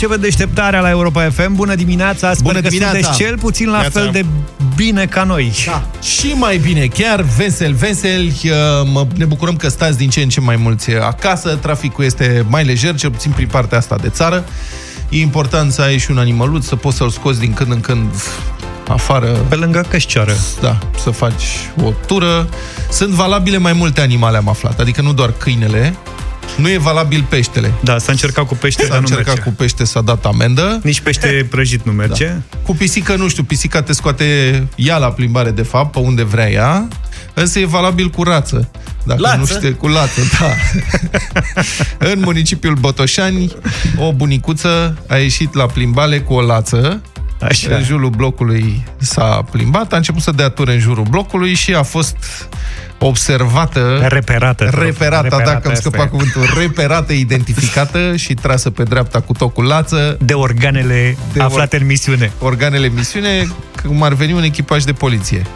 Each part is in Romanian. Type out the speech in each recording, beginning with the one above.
începe deșteptarea la Europa FM. Bună dimineața! Sper Bună că dimineața! sunteți cel puțin la Neața. fel de bine ca noi. Da. Și mai bine, chiar vesel, vesel, uh, mă, ne bucurăm că stați din ce în ce mai mulți acasă, traficul este mai lejer, cel puțin prin partea asta de țară. E important să ai și un animăluț, să poți să-l scoți din când în când afară, Pe lângă cășcioară. da, să faci o tură. Sunt valabile mai multe animale, am aflat, adică nu doar câinele, nu e valabil peștele. Da, s-a încercat cu pește, S-a dar nu încercat merge. cu pește, s-a dat amendă. Nici pește prăjit nu merge. Da. Cu pisică, nu știu, pisica te scoate ea la plimbare, de fapt, pe unde vrea ea, însă e valabil cu rață. Dacă Lață? nu știe, cu lață, da. în municipiul Botoșani, o bunicuță a ieșit la plimbare cu o lață, Așa. în jurul blocului s-a plimbat, a început să dea ture în jurul blocului și a fost observată Reperată. te rog. reperată, dacă Reperată am asta scăpat e. cuvântul, reperată, identificată și trasă pe dreapta cu tot cu lață, De organele De aflate în misiune. organele misiune, cum ar veni un echipaj de poliție.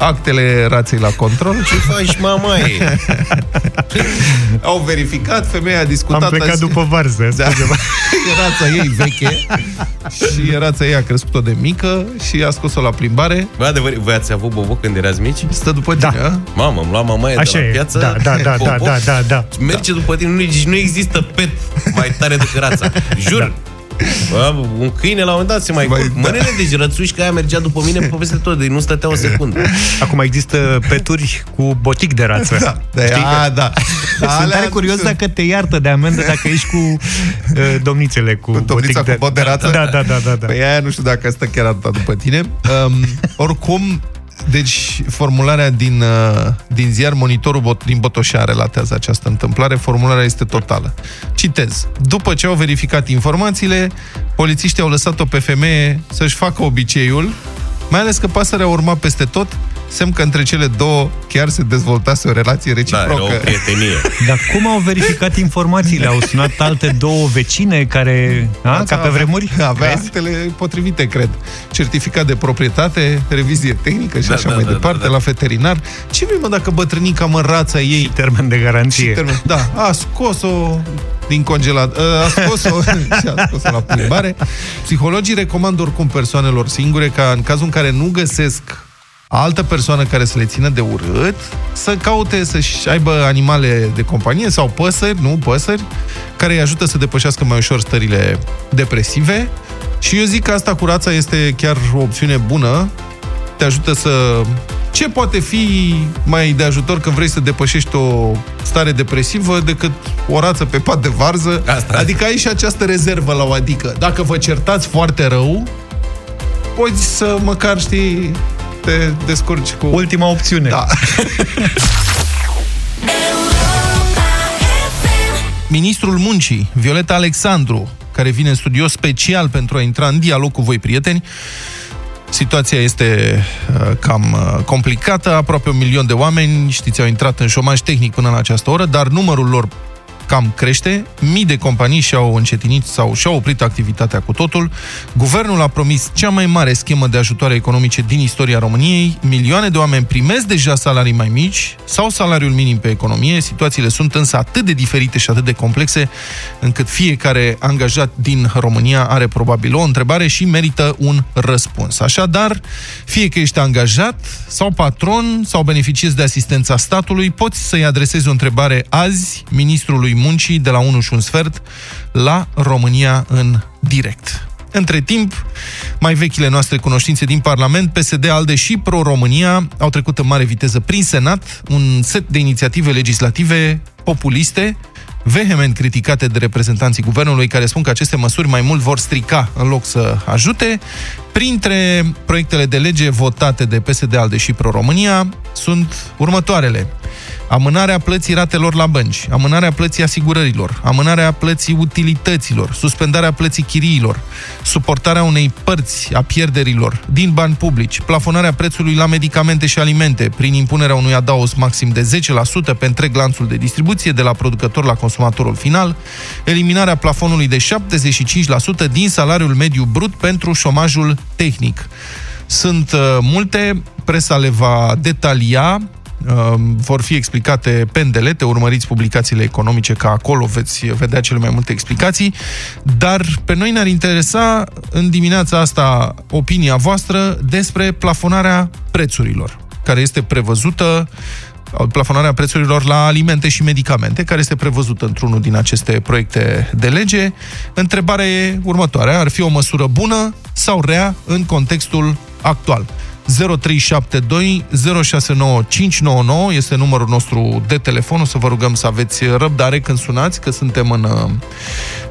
Actele raței la control. Ce faci, mamaie? Au verificat, femeia a discutat. Am plecat a zis- după varză. Da. scuze-mă. rața ei veche și rața ei a crescut-o de mică și a scos-o la plimbare. Bă, adevăr, voi ați avut boboc când erați mici? Stă după Da. tine, a? Mamă, îmi lua mamaie Așa de la e. piață. Da, da, da, da, boboc, da, da, da. Merge după tine, nu, deci nu există pet mai tare decât rața. Jur. Da. Bă, un câine la un moment dat se mai... Mai- mai da. Mănene, deci rățușca aia mergea după mine pe peste tot, deci nu stătea o secundă. Acum există peturi cu botic de rață. Da, da, Știi a, că- da. Sunt Alea tare curios sunt- dacă te iartă de amendă dacă ești cu uh, domnițele, cu, Cu domnița cu bot de rață? Da, da, da, da. da. Păi aia nu știu dacă stă chiar atâta după tine. Um, oricum, deci formularea din, uh, din ziar Monitorul Bot, din Botoșa relatează această întâmplare. Formularea este totală. Citez. După ce au verificat informațiile, polițiștii au lăsat-o pe femeie să-și facă obiceiul, mai ales că pasărea urma peste tot, semn că între cele două chiar se dezvoltase o relație Da, era reciprocă. o prietenie. Dar cum au verificat informațiile? Au sunat alte două vecine care... A, ca pe Avea- vremuri? Avea Vezi? actele potrivite, cred. Certificat de proprietate, revizie tehnică și Da, așa da, mai da, departe, da, da. la veterinar. Ce vrei, mă, dacă bătrânica, mă, rața ei... Termen de garanție. termen- Da, a scos-o din congelat, a scos-o și a scos-o la plimbare. Psihologii recomandă oricum persoanelor singure ca în cazul în care nu găsesc altă persoană care să le țină de urât, să caute să-și aibă animale de companie sau păsări, nu păsări, care îi ajută să depășească mai ușor stările depresive. Și eu zic că asta cu rața este chiar o opțiune bună, te ajută să... Ce poate fi mai de ajutor când vrei să depășești o stare depresivă decât o rață pe pat de varză? Asta. Adică ai și această rezervă la o adică. Dacă vă certați foarte rău, poți să măcar, știi, te descurci cu... Ultima opțiune. Da. Ministrul Muncii, Violeta Alexandru, care vine în studio special pentru a intra în dialog cu voi, prieteni, Situația este uh, cam uh, complicată. Aproape un milion de oameni, știți, au intrat în șomaj tehnic până la această oră, dar numărul lor cam crește. Mii de companii și-au încetinit sau și-au oprit activitatea cu totul. Guvernul a promis cea mai mare schemă de ajutoare economice din istoria României. Milioane de oameni primesc deja salarii mai mici sau salariul minim pe economie. Situațiile sunt însă atât de diferite și atât de complexe încât fiecare angajat din România are probabil o întrebare și merită un răspuns. Așadar, fie că ești angajat sau patron sau beneficiezi de asistența statului, poți să-i adresezi o întrebare azi ministrului muncii de la 1 și un sfert la România în direct. Între timp, mai vechile noastre cunoștințe din Parlament, PSD, ALDE și Pro-România au trecut în mare viteză prin Senat un set de inițiative legislative populiste, vehement criticate de reprezentanții guvernului care spun că aceste măsuri mai mult vor strica în loc să ajute. Printre proiectele de lege votate de PSD, ALDE și Pro-România sunt următoarele. Amânarea plății ratelor la bănci, amânarea plății asigurărilor, amânarea plății utilităților, suspendarea plății chiriilor, suportarea unei părți a pierderilor din bani publici, plafonarea prețului la medicamente și alimente prin impunerea unui adaos maxim de 10% pe întreg lanțul de distribuție de la producător la consumatorul final, eliminarea plafonului de 75% din salariul mediu brut pentru șomajul tehnic. Sunt uh, multe, presa le va detalia, vor fi explicate pendelete, urmăriți publicațiile economice, că acolo veți vedea cele mai multe explicații, dar pe noi ne-ar interesa în dimineața asta opinia voastră despre plafonarea prețurilor, care este prevăzută plafonarea prețurilor la alimente și medicamente, care este prevăzută într-unul din aceste proiecte de lege. Întrebarea e următoarea. Ar fi o măsură bună sau rea în contextul actual? 0372 069599 este numărul nostru de telefon. O să vă rugăm să aveți răbdare când sunați, că suntem în,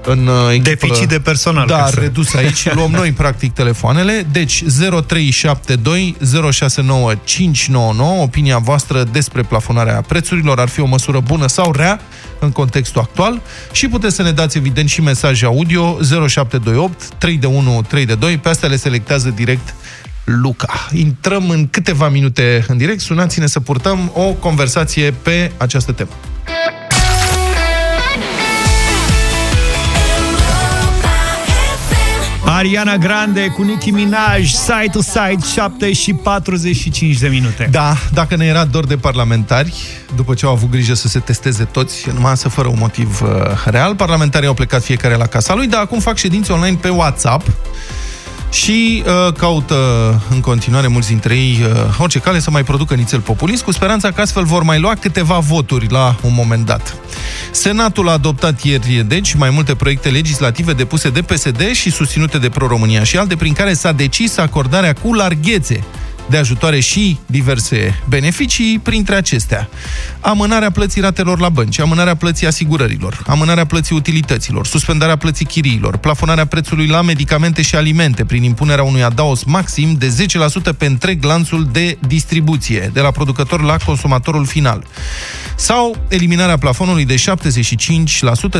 în echipă, Deficit de personal. Da, redus aici și luăm noi, practic, telefoanele. Deci, 0372 069599 opinia voastră despre plafonarea prețurilor. Ar fi o măsură bună sau rea în contextul actual și puteți să ne dați, evident, și mesaje audio 0728 3 de 1 3 de 2. Pe astea le selectează direct Luca. Intrăm în câteva minute în direct, sunați-ne să purtăm o conversație pe această temă. Ariana Grande cu Nicki Minaj, Side to Side, 7 și 45 de minute. Da, dacă ne era dor de parlamentari, după ce au avut grijă să se testeze toți, numai să fără un motiv uh, real, parlamentarii au plecat fiecare la casa lui, dar acum fac ședințe online pe WhatsApp și uh, caută în continuare mulți dintre ei uh, orice cale să mai producă nițel populist, cu speranța că astfel vor mai lua câteva voturi la un moment dat. Senatul a adoptat ieri, deci, mai multe proiecte legislative depuse de PSD și susținute de Pro-România și alte, prin care s-a decis acordarea cu larghețe de ajutoare și diverse beneficii, printre acestea. Amânarea plății ratelor la bănci, amânarea plății asigurărilor, amânarea plății utilităților, suspendarea plății chiriilor, plafonarea prețului la medicamente și alimente prin impunerea unui adaos maxim de 10% pe întreg lanțul de distribuție, de la producător la consumatorul final. Sau eliminarea plafonului de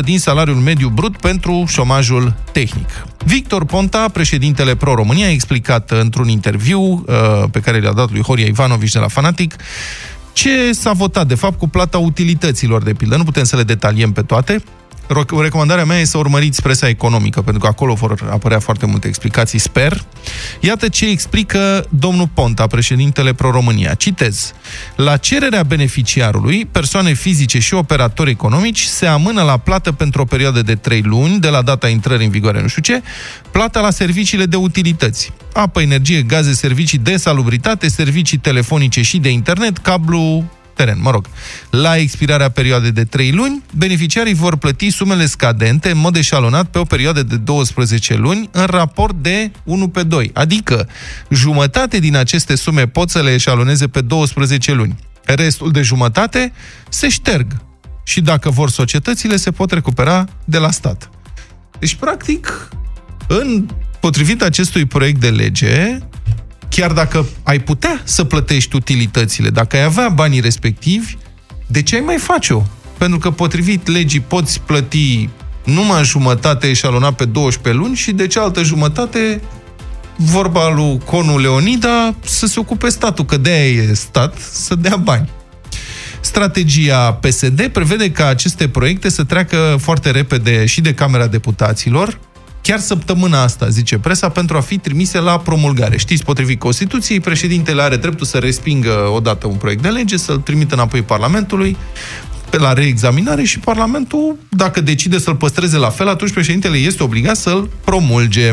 75% din salariul mediu brut pentru șomajul tehnic. Victor Ponta, președintele Pro-România, a explicat într-un interviu uh, pe care le-a dat lui Horia Ivanovici de la Fanatic ce s-a votat, de fapt, cu plata utilităților, de pildă. Nu putem să le detaliem pe toate, Recomandarea mea e să urmăriți presa economică, pentru că acolo vor apărea foarte multe explicații, sper. Iată ce explică domnul Ponta, președintele Pro-România. Citez. La cererea beneficiarului, persoane fizice și operatori economici se amână la plată pentru o perioadă de 3 luni, de la data intrării în vigoare nu știu ce, plata la serviciile de utilități. Apă, energie, gaze, servicii de salubritate, servicii telefonice și de internet, cablu teren, mă rog. La expirarea perioadei de 3 luni, beneficiarii vor plăti sumele scadente în mod eșalonat pe o perioadă de 12 luni în raport de 1 pe 2. Adică jumătate din aceste sume pot să le eșaloneze pe 12 luni. Restul de jumătate se șterg și dacă vor societățile, se pot recupera de la stat. Deci, practic, în potrivit acestui proiect de lege, chiar dacă ai putea să plătești utilitățile, dacă ai avea banii respectivi, de ce ai mai face-o? Pentru că potrivit legii poți plăti numai jumătate eșalonat pe 12 luni și de cealaltă jumătate vorba lui Conu Leonida să se ocupe statul, că de e stat să dea bani. Strategia PSD prevede ca aceste proiecte să treacă foarte repede și de Camera Deputaților, chiar săptămâna asta, zice presa, pentru a fi trimise la promulgare. Știți, potrivit Constituției, președintele are dreptul să respingă odată un proiect de lege, să-l trimită înapoi Parlamentului, pe la reexaminare și Parlamentul, dacă decide să-l păstreze la fel, atunci președintele este obligat să-l promulge.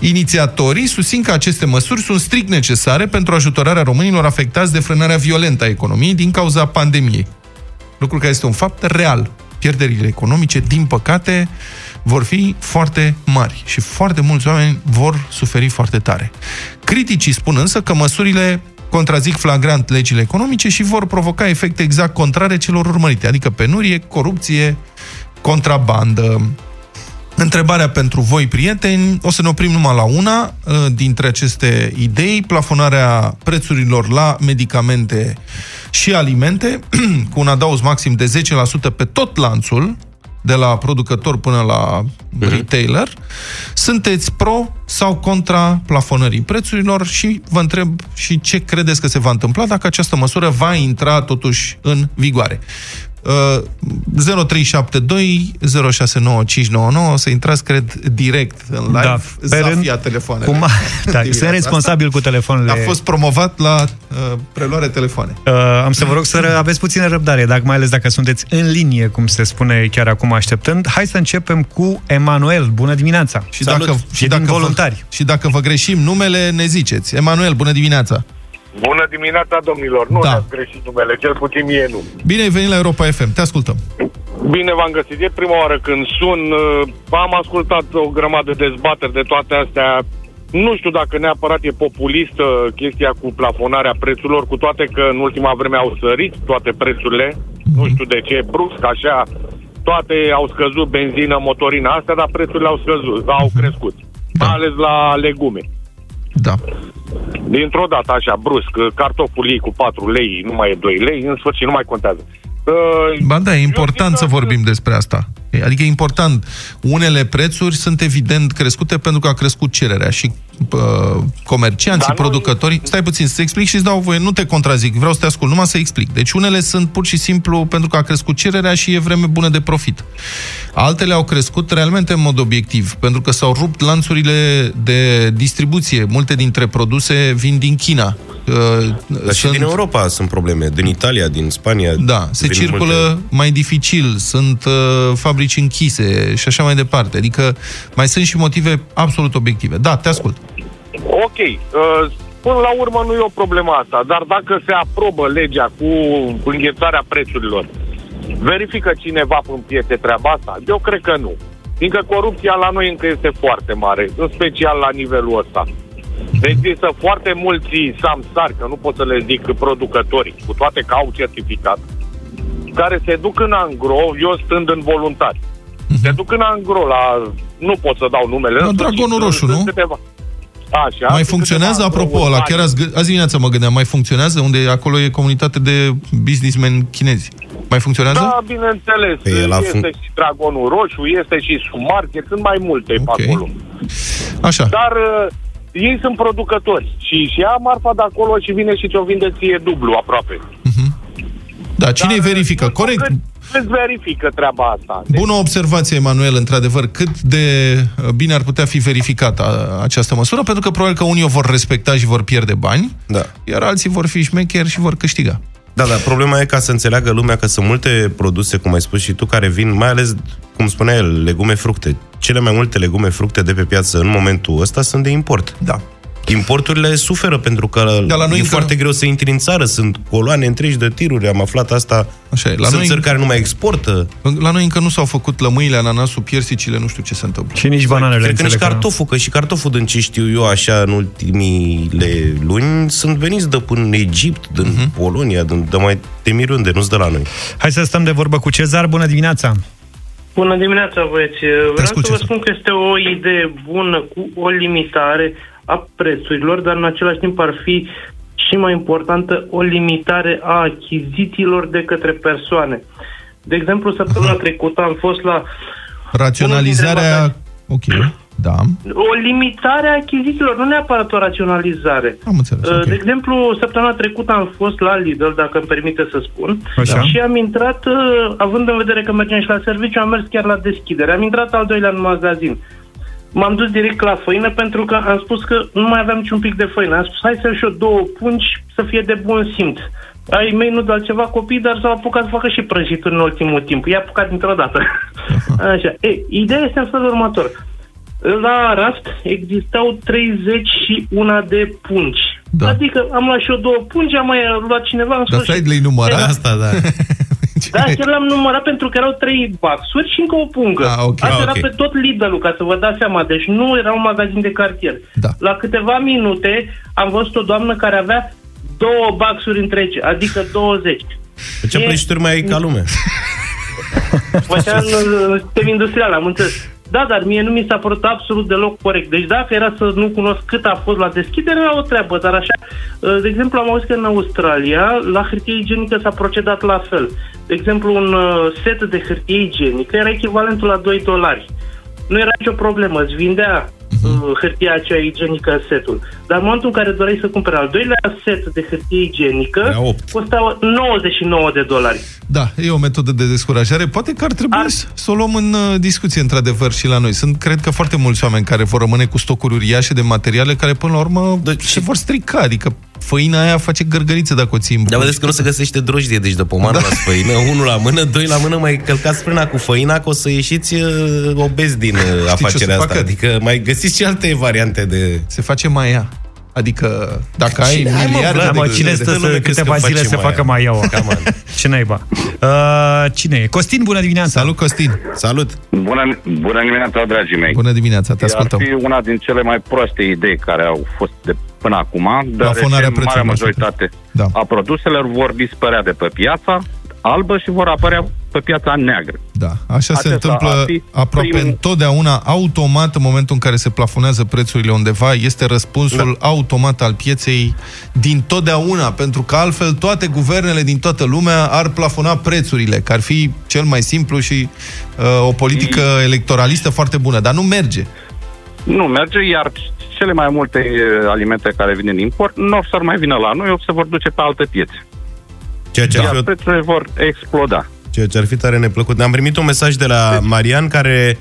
Inițiatorii susțin că aceste măsuri sunt strict necesare pentru ajutorarea românilor afectați de frânarea violentă a economiei din cauza pandemiei. Lucru care este un fapt real. Pierderile economice, din păcate, vor fi foarte mari și foarte mulți oameni vor suferi foarte tare. Criticii spun însă că măsurile contrazic flagrant legile economice și vor provoca efecte exact contrare celor urmărite, adică penurie, corupție, contrabandă. Întrebarea pentru voi, prieteni, o să ne oprim numai la una uh, dintre aceste idei, plafonarea prețurilor la medicamente și alimente, cu un adaos maxim de 10% pe tot lanțul, de la producător până la mhm. retailer, sunteți pro sau contra plafonării prețurilor și vă întreb și ce credeți că se va întâmpla dacă această măsură va intra totuși în vigoare. Uh, 0372 069599 să intrați, cred, direct în live. Da, pe rând, Zafia telefoanele. Cum, da, sunt Dimineața responsabil asta. cu telefoanele. A fost promovat la uh, preluare telefoane. Uh, am să vă rog să aveți puțină răbdare, dacă, mai ales dacă sunteți în linie, cum se spune chiar acum așteptând. Hai să începem cu Emanuel. Bună dimineața! Și Salut! dacă, E și, din dacă voluntari. Vă, și dacă vă greșim numele, ne ziceți. Emanuel, bună dimineața! Bună dimineața, domnilor. Nu Da. da. ați greșit numele, cel puțin mie nu. Bine ai venit la Europa FM, te ascultăm. Bine v-am găsit. E prima oară când sun. uh, Am ascultat o grămadă de dezbateri de toate astea. Nu știu dacă neapărat e populistă chestia cu plafonarea prețurilor, cu toate că în ultima vreme au sărit toate prețurile. Nu știu de ce, brusc, așa. Toate au scăzut benzină, motorina astea, dar prețurile au scăzut, au crescut. Da. Mai ales la legume. Da. Dintr-o dată, așa, brusc, cartoful iei cu 4 lei, nu mai e 2 lei, în sfârșit, nu mai contează. Uh, Ba da, e important eu să zic că- vorbim despre asta. Adică e important. Unele prețuri sunt evident crescute pentru că a crescut cererea și uh, comercianții, Dar nu- producătorii... Stai puțin, să explic și îți dau voie, nu te contrazic, vreau să te ascult, numai să explic. Deci unele sunt pur și simplu pentru că a crescut cererea și e vreme bună de profit. Altele au crescut realmente în mod obiectiv, pentru că s-au rupt lanțurile de distribuție. Multe dintre produse vin din China. Uh, Dar și din Europa sunt probleme, din Italia, din Spania. Da, se vin circulă multe- mai dificil, sunt uh, fabrici închise și așa mai departe. Adică mai sunt și motive absolut obiective. Da, te ascult. Ok, uh, până la urmă nu e o problemă asta, dar dacă se aprobă legea cu înghețarea prețurilor, verifică cineva în piețe treaba asta? Eu cred că nu. Fiindcă corupția la noi încă este foarte mare, în special la nivelul ăsta. Există foarte mulți samsari, că nu pot să le zic producătorii, cu toate că au certificat, care se duc în angro, eu stând în voluntari. Se duc în angro la... Nu pot să dau numele. La în sfârșit, Dragonul sunt- Roșu, sunt nu? Câteva. Așa. mai sunt funcționează, câteva apropo, la angro chiar azi, gă- azi dimineața mă gândeam, mai funcționează? Unde acolo e comunitate de businessmen chinezi. Mai funcționează? Da, bineînțeles. Păi, la este fun- și Dragonul Roșu, este și Sumarket, sunt mai multe Ok. pe acolo. Așa. Dar uh, ei sunt producători și și ia marfa de acolo și vine și ți-o vinde ție dublu aproape. Da, cine îi Dar, verifică? nu știu Corect. Cât, cât verifică treaba asta? Deci, Bună observație, Emanuel, într-adevăr. Cât de uh, bine ar putea fi verificată a- această măsură? Pentru că probabil că unii o vor respecta și vor pierde bani, Da. iar alții vor fi șmecheri și vor câștiga. Da, dar problema e ca să înțeleagă lumea că sunt multe produse, cum ai spus și tu, care vin, mai ales, cum spunea el, legume, fructe. Cele mai multe legume, fructe de pe piață în momentul ăsta sunt de import. Da. Importurile suferă pentru că Dar la noi e încă- foarte greu să intri în țară, sunt coloane întregi de tiruri, am aflat asta. Așa e. La sunt noi- țări care nu mai exportă. La noi încă nu s-au făcut lămâile, ananasul, piersicile, nu știu ce se întâmplă. Și nici bananele. Cred că nici înțeleg că nu. cartoful, că și cartoful, din ce știu eu, așa, în ultimile luni, sunt veniți de până în Egipt, din Mhm. Polonia, din, de mai de miriunde, nu-s de la noi. Hai să stăm de vorbă cu Cezar. Bună dimineața! Bună dimineața, băieți. Vreau ascult, să vă Cezar. spun că este o idee bună cu o limitare a prețurilor, dar în același timp ar fi și mai importantă o limitare a achizițiilor de către persoane. De exemplu, săptămâna trecută am fost la Raționalizarea... Ok, da. o limitare a achizițiilor, nu neapărat o raționalizare. Am înțeles, Uh, ok. De exemplu, săptămâna trecută am fost la Lidl, dacă îmi permite să spun, Așa. și am intrat, uh, având în vedere că mergem și la serviciu, am mers chiar la deschidere. Am intrat al doilea în magazin. M-am dus direct la făină pentru că am spus că nu mai aveam niciun pic de făină. Am spus, hai să și eu două pungi să fie de bun simț. Ai mei nu de altceva copii, dar s-au apucat să facă și prăjituri în ultimul timp. I-a apucat dintr-o dată. Așa. E, ideea este în felul următor. La raft existau 31 de pungi. Da. Adică am luat și eu două pungi, am mai luat cineva în Dar stai de le număra? Asta, da. Da, chiar l-am numărat pentru că erau trei baxuri și încă o pungă. Ah, ok. Asta Ah, era ok. pe tot Lidl-ul, ca să vă dați seama. Deci nu era un magazin de cartier. Da. La câteva minute am văzut o doamnă care avea două baxuri întregi, adică 20. Pe ce E- prăjituri mai ai ca lume? Făcea în în sistem industrial, am înțeles. Da, dar mie nu mi s-a părut absolut deloc corect. Deci dacă era să nu cunosc cât a fost la deschidere, era o treabă, dar așa, de exemplu, am auzit că în Australia, la hârtie igienică s-a procedat la fel. De exemplu, un uh, set de hârtie igienică era echivalentul la 2 dolari. Nu era nicio problemă, îți vindea uh, hârtia aceea igienică, setul. Dar în momentul în care doreai să cumperi al doilea set de hârtie igienică, Era opt. costa 99 de dolari. Da, e o metodă de descurajare. Poate că ar trebui Ar- să o luăm în uh, discuție, într-adevăr, și la noi. Sunt, cred că, foarte mulți oameni care vor rămâne cu stocuri uriașe de materiale care, până la urmă, Deci- se vor strica. Adică făina aia face gărgărițe dacă o ții în Dar bucăți. vedeți că nu se găsește drojdie, deci de pomană da. la făină, unul la mână, doi la mână, mai călcați frâna cu făina, că o să ieșiți uh, obezi din uh, ce o să afacerea asta. facă? Adică mai găsiți și alte variante de... Se face mai ea. Adică, dacă ai Cine- hai, mă, miliarde Vlad, de Mă, de- cine de- stă de- să lume crezi câteva că zile face să mai facă aia? mai iaua? Cam an. Ce naiba? Uh, cine e? Costin, bună dimineața! Salut, Costin! Salut! Bună, bună dimineața, dragii mei. Bună dimineața, te Ar ascultăm. fi una din cele mai proaste idei care au fost de până acum, Plafonarea deoarece prețurilor, marea majoritate Da. a produselor vor dispărea de pe piața albă și vor apărea pe piața neagră. Da, așa se Acesta întâmplă ar fi aproape primul- întotdeauna, automat, în momentul în care se plafonează prețurile undeva, este răspunsul da. automat al pieței din totdeauna, pentru că altfel toate guvernele din toată lumea ar plafona prețurile, că ar fi cel mai simplu și uh, o politică electoralistă foarte bună, dar nu merge. Nu merge, iar cele mai multe eh, alimente care vin din import nu o să mai vină la noi, o să vor duce pe alte piețe. Ceea ce ar fi, Iar o- prețurile vor exploda. Ceea ce ar fi tare neplăcut. Am primit un mesaj de la Marian care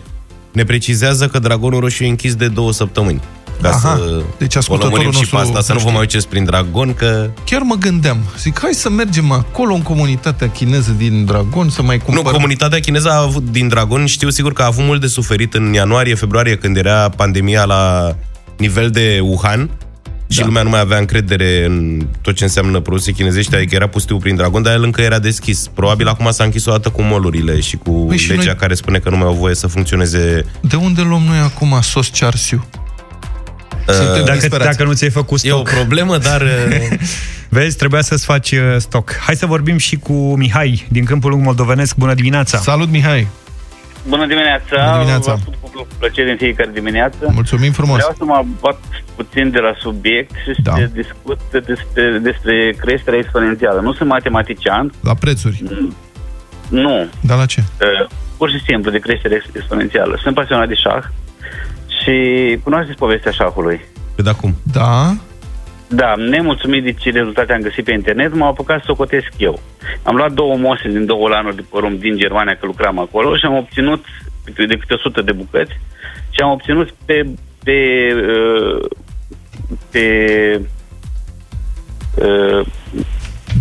ne precizează că Dragonul Roșu e închis de două săptămâni. Ca Aha. să Deci o ascultătorul lămurim și pe nostru asta, să nu vă știe. mai uceți prin Dragon, că Chiar mă gândeam, zic, hai să mergem acolo în comunitatea chineză din Dragon, să mai Nu, cumpărăm. comunitatea chineză a avut, din Dragon știu sigur că a avut mult de suferit în ianuarie, februarie, când era pandemia la nivel de Wuhan și Da. lumea nu mai avea încredere în tot ce înseamnă produse chinezești, adică era pustiu prin Dragon, dar el încă era deschis. Probabil acum s-a închis o dată cu molurile și cu Păi și legea noi- care spune că nu mai au voie să funcționeze De unde luăm noi acum sos cearsiu? Suntem Dacă, disperați. dacă nu ți-ai făcut E o stoc, problemă, dar uh, vezi, trebuia să-ți faci uh, stoc. Hai să vorbim și cu Mihai, din Câmpul Lung Moldovenesc. Bună dimineața! Salut, Mihai! Bună dimineața! Bună dimineața. Vă ascult cu plăcere în fiecare dimineață. Mulțumim frumos! Vreau să mă bat puțin de la subiect și Da. să discut despre, despre creșterea exponențială. Nu sunt matematician, La prețuri. nu. Dar la ce? Uh, Pur și simplu de creștere ex- exponențială. Sunt pasionat de șah și cunoașteți povestea șahului. pe de acum. Da? Da, nemulțumit de ce rezultate am găsit pe internet, m-am apucat să o cotesc eu. Am luat două mose din două lanuri de porumb din Germania, că lucram acolo, și am obținut de câte 100 de bucăți și am obținut pe pe uh, pe uh,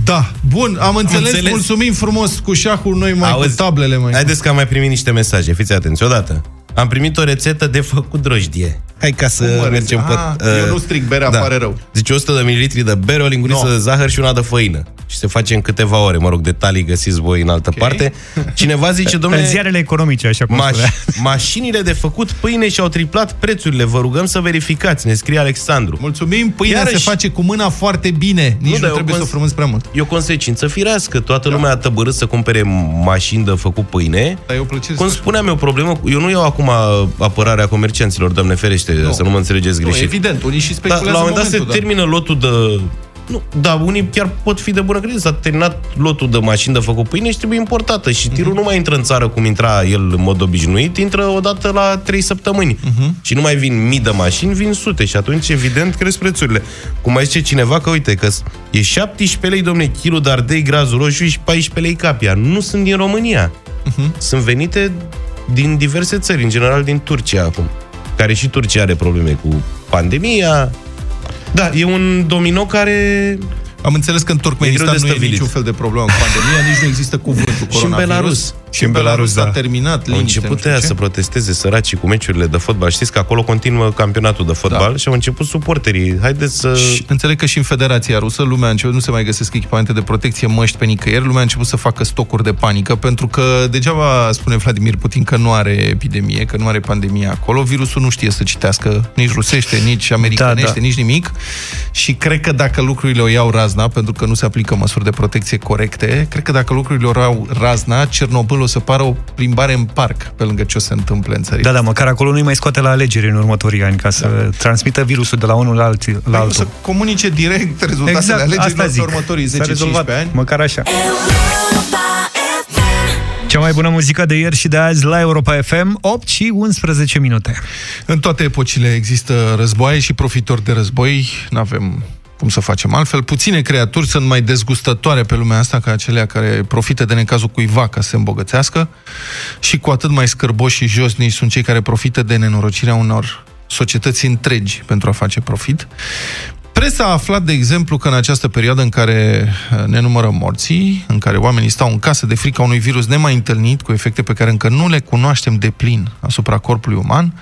Da, bun, am înțeles, înțeles. mulțumim frumos cu șahul noi mai Auzi, cu tablele mai. Haideți că am mai primit niște mesaje, fiți atenți, odată. Am primit o rețetă de făcut drojdie. Hai ca să Cum, mă, mergem ah, pe... uh, eu nu stric berea, îmi pare rău. Zice 100 de mililitri de bere, o linguriță No. de zahăr și una de făină. Și se face în câteva ore. Mă rog, detalii găsiți voi în altă parte. Cineva zice, În domnule, ziarele economice, așa cum spunea. maș- mașinile de făcut pâine și-au triplat prețurile. Vă rugăm să verificați, ne scrie Alexandru. Mulțumim, pâinea Iarăși- se face cu mâna foarte bine. Nici Nu, nu, dar eu trebuie să o cons- frămânți prea mult. E o consecință firească. Toată lumea a tăbărât să cumpere mașini de făcut pâine. Dar e o plăcere Cum să spuneam, e o problemă. cu- Eu nu iau acum apărarea comercianților, doamne ferește, să nu mă înțelegeți Nu, greșit. evident, unii și Dar speculează la un în moment dat se momentul, da. termină lotul de... Nu, da, unii chiar pot fi de bună credință. S-a terminat lotul de mașini de făcut pâine și trebuie importată. Și tirul nu mai intră în țară cum intra el în mod obișnuit, intră odată la 3 săptămâni. Și nu mai vin mii de mașini, vin sute. Și atunci, evident, cresc prețurile. Cum mai zice cineva că, uite, că e 17 lei, domne, kilo de ardei grazul roșu și 14 lei capia. Nu sunt din România. Sunt venite din diverse țări, în general din Turcia acum. Care și Turcia are probleme cu pandemia, da, e un domino care... Am înțeles că în E greu Turkmenistan de nu e stăvilit. niciun fel de problemă cu pandemia, nici nu există cuvântul Și în coronavirus. Belarus. Și în Belarus s-a da. terminat Au liniște, început nu știu aia ce. să protesteze săracii cu meciurile de fotbal. Știți că acolo continuă campionatul de fotbal Da. și au început suporterii. Haideți să... Și înțeleg că și în Federația Rusă lumea a început, nu se mai găsesc echipamente de protecție, măști pe nicăieri, lumea a început să facă stocuri de panică, pentru că degeaba spune Vladimir Putin că nu are epidemie, că nu are pandemie acolo, virusul nu știe să citească nici rusește, nici americanește, Da, da. nici nimic și cred că dacă lucrurile o iau razna, pentru că nu se aplică măsuri de protecție corecte, cred că dacă lucrurile o iau razna, Cernobâl o să pară o plimbare în parc pe lângă ce o se întâmple în țări. Da, da, măcar acolo nu-i mai scoate la alegeri în următorii ani, ca să Da. transmită virusul de la unul la, alt, la Păi o altul. să comunice direct rezultatele Exact, asta alegerilor pe zic. următorii S-a 10-15 rezolvat, ani. măcar așa. Europa FM Cea mai bună muzică de ieri și de azi la Europa FM, 8 și 11 minute. În toate epocile există războaie și profitori de război. Nu avem cum să facem altfel. Puține creaturi sunt mai dezgustătoare pe lumea asta ca acelea care profită de necazul cuiva ca să se îmbogățească și cu atât mai scârboși și josnici sunt cei care profită de nenorocirea unor societăți întregi pentru a face profit. Presa a aflat, de exemplu, că în această perioadă în care uh, ne numărăm morții, în care oamenii stau în casă de frica unui virus nemai întâlnit, cu efecte pe care încă nu le cunoaștem de plin asupra corpului uman,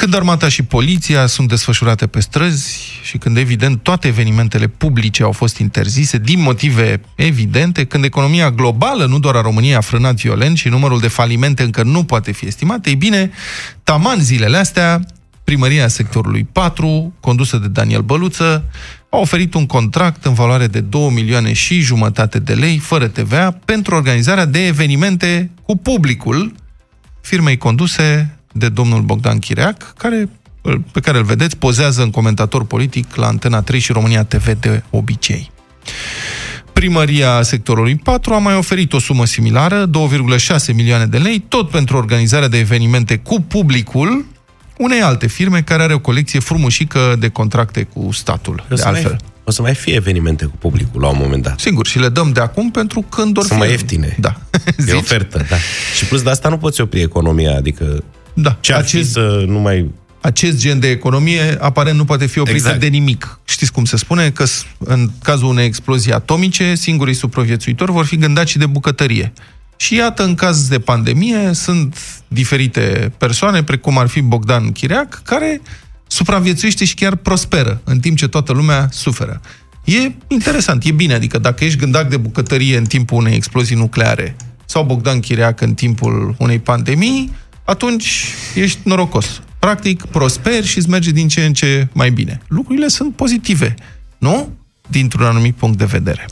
când armata și poliția sunt desfășurate pe străzi și când, evident, toate evenimentele publice au fost interzise din motive evidente, când economia globală, nu doar a României, a frânat violent și numărul de falimente încă nu poate fi estimat, ei bine, taman zilele astea, primăria sectorului 4, condusă de Daniel Băluță, a oferit un contract în valoare de 2 milioane și jumătate de lei, fără TVA, pentru organizarea de evenimente cu publicul firmei conduse de domnul Bogdan Chireac, care, pe care îl vedeți, pozează în comentator politic la Antena 3 și România TV de obicei. Primăria sectorului 4 a mai oferit o sumă similară, 2,6 milioane de lei, tot pentru organizarea de evenimente cu publicul unei alte firme care are o colecție frumușică de contracte cu statul. O de să, altfel. mai, o să mai fie evenimente cu publicul la un moment dat. Sigur, și le dăm de acum pentru când or Sunt fi... mai ieftine. Da. E Zici? ofertă, da. Și plus de asta nu poți opri economia, adică Da. ce ar fi Acest, să nu mai... acest gen de economie aparent nu poate fi oprită Exact. de nimic. Știți cum se spune? Că s- în cazul unei explozii atomice, singurii supraviețuitori vor fi gândaci de bucătărie. Și iată, în caz de pandemie, sunt diferite persoane, precum ar fi Bogdan Chireac, care supraviețuiește și chiar prosperă, în timp ce toată lumea suferă. E interesant, e bine, adică dacă ești gândac de bucătărie în timpul unei explozii nucleare sau Bogdan Chireac în timpul unei pandemii, atunci ești norocos. Practic, prosperi și îți merge din ce în ce mai bine. Lucrurile sunt pozitive, nu? Dintr-un anumit punct de vedere.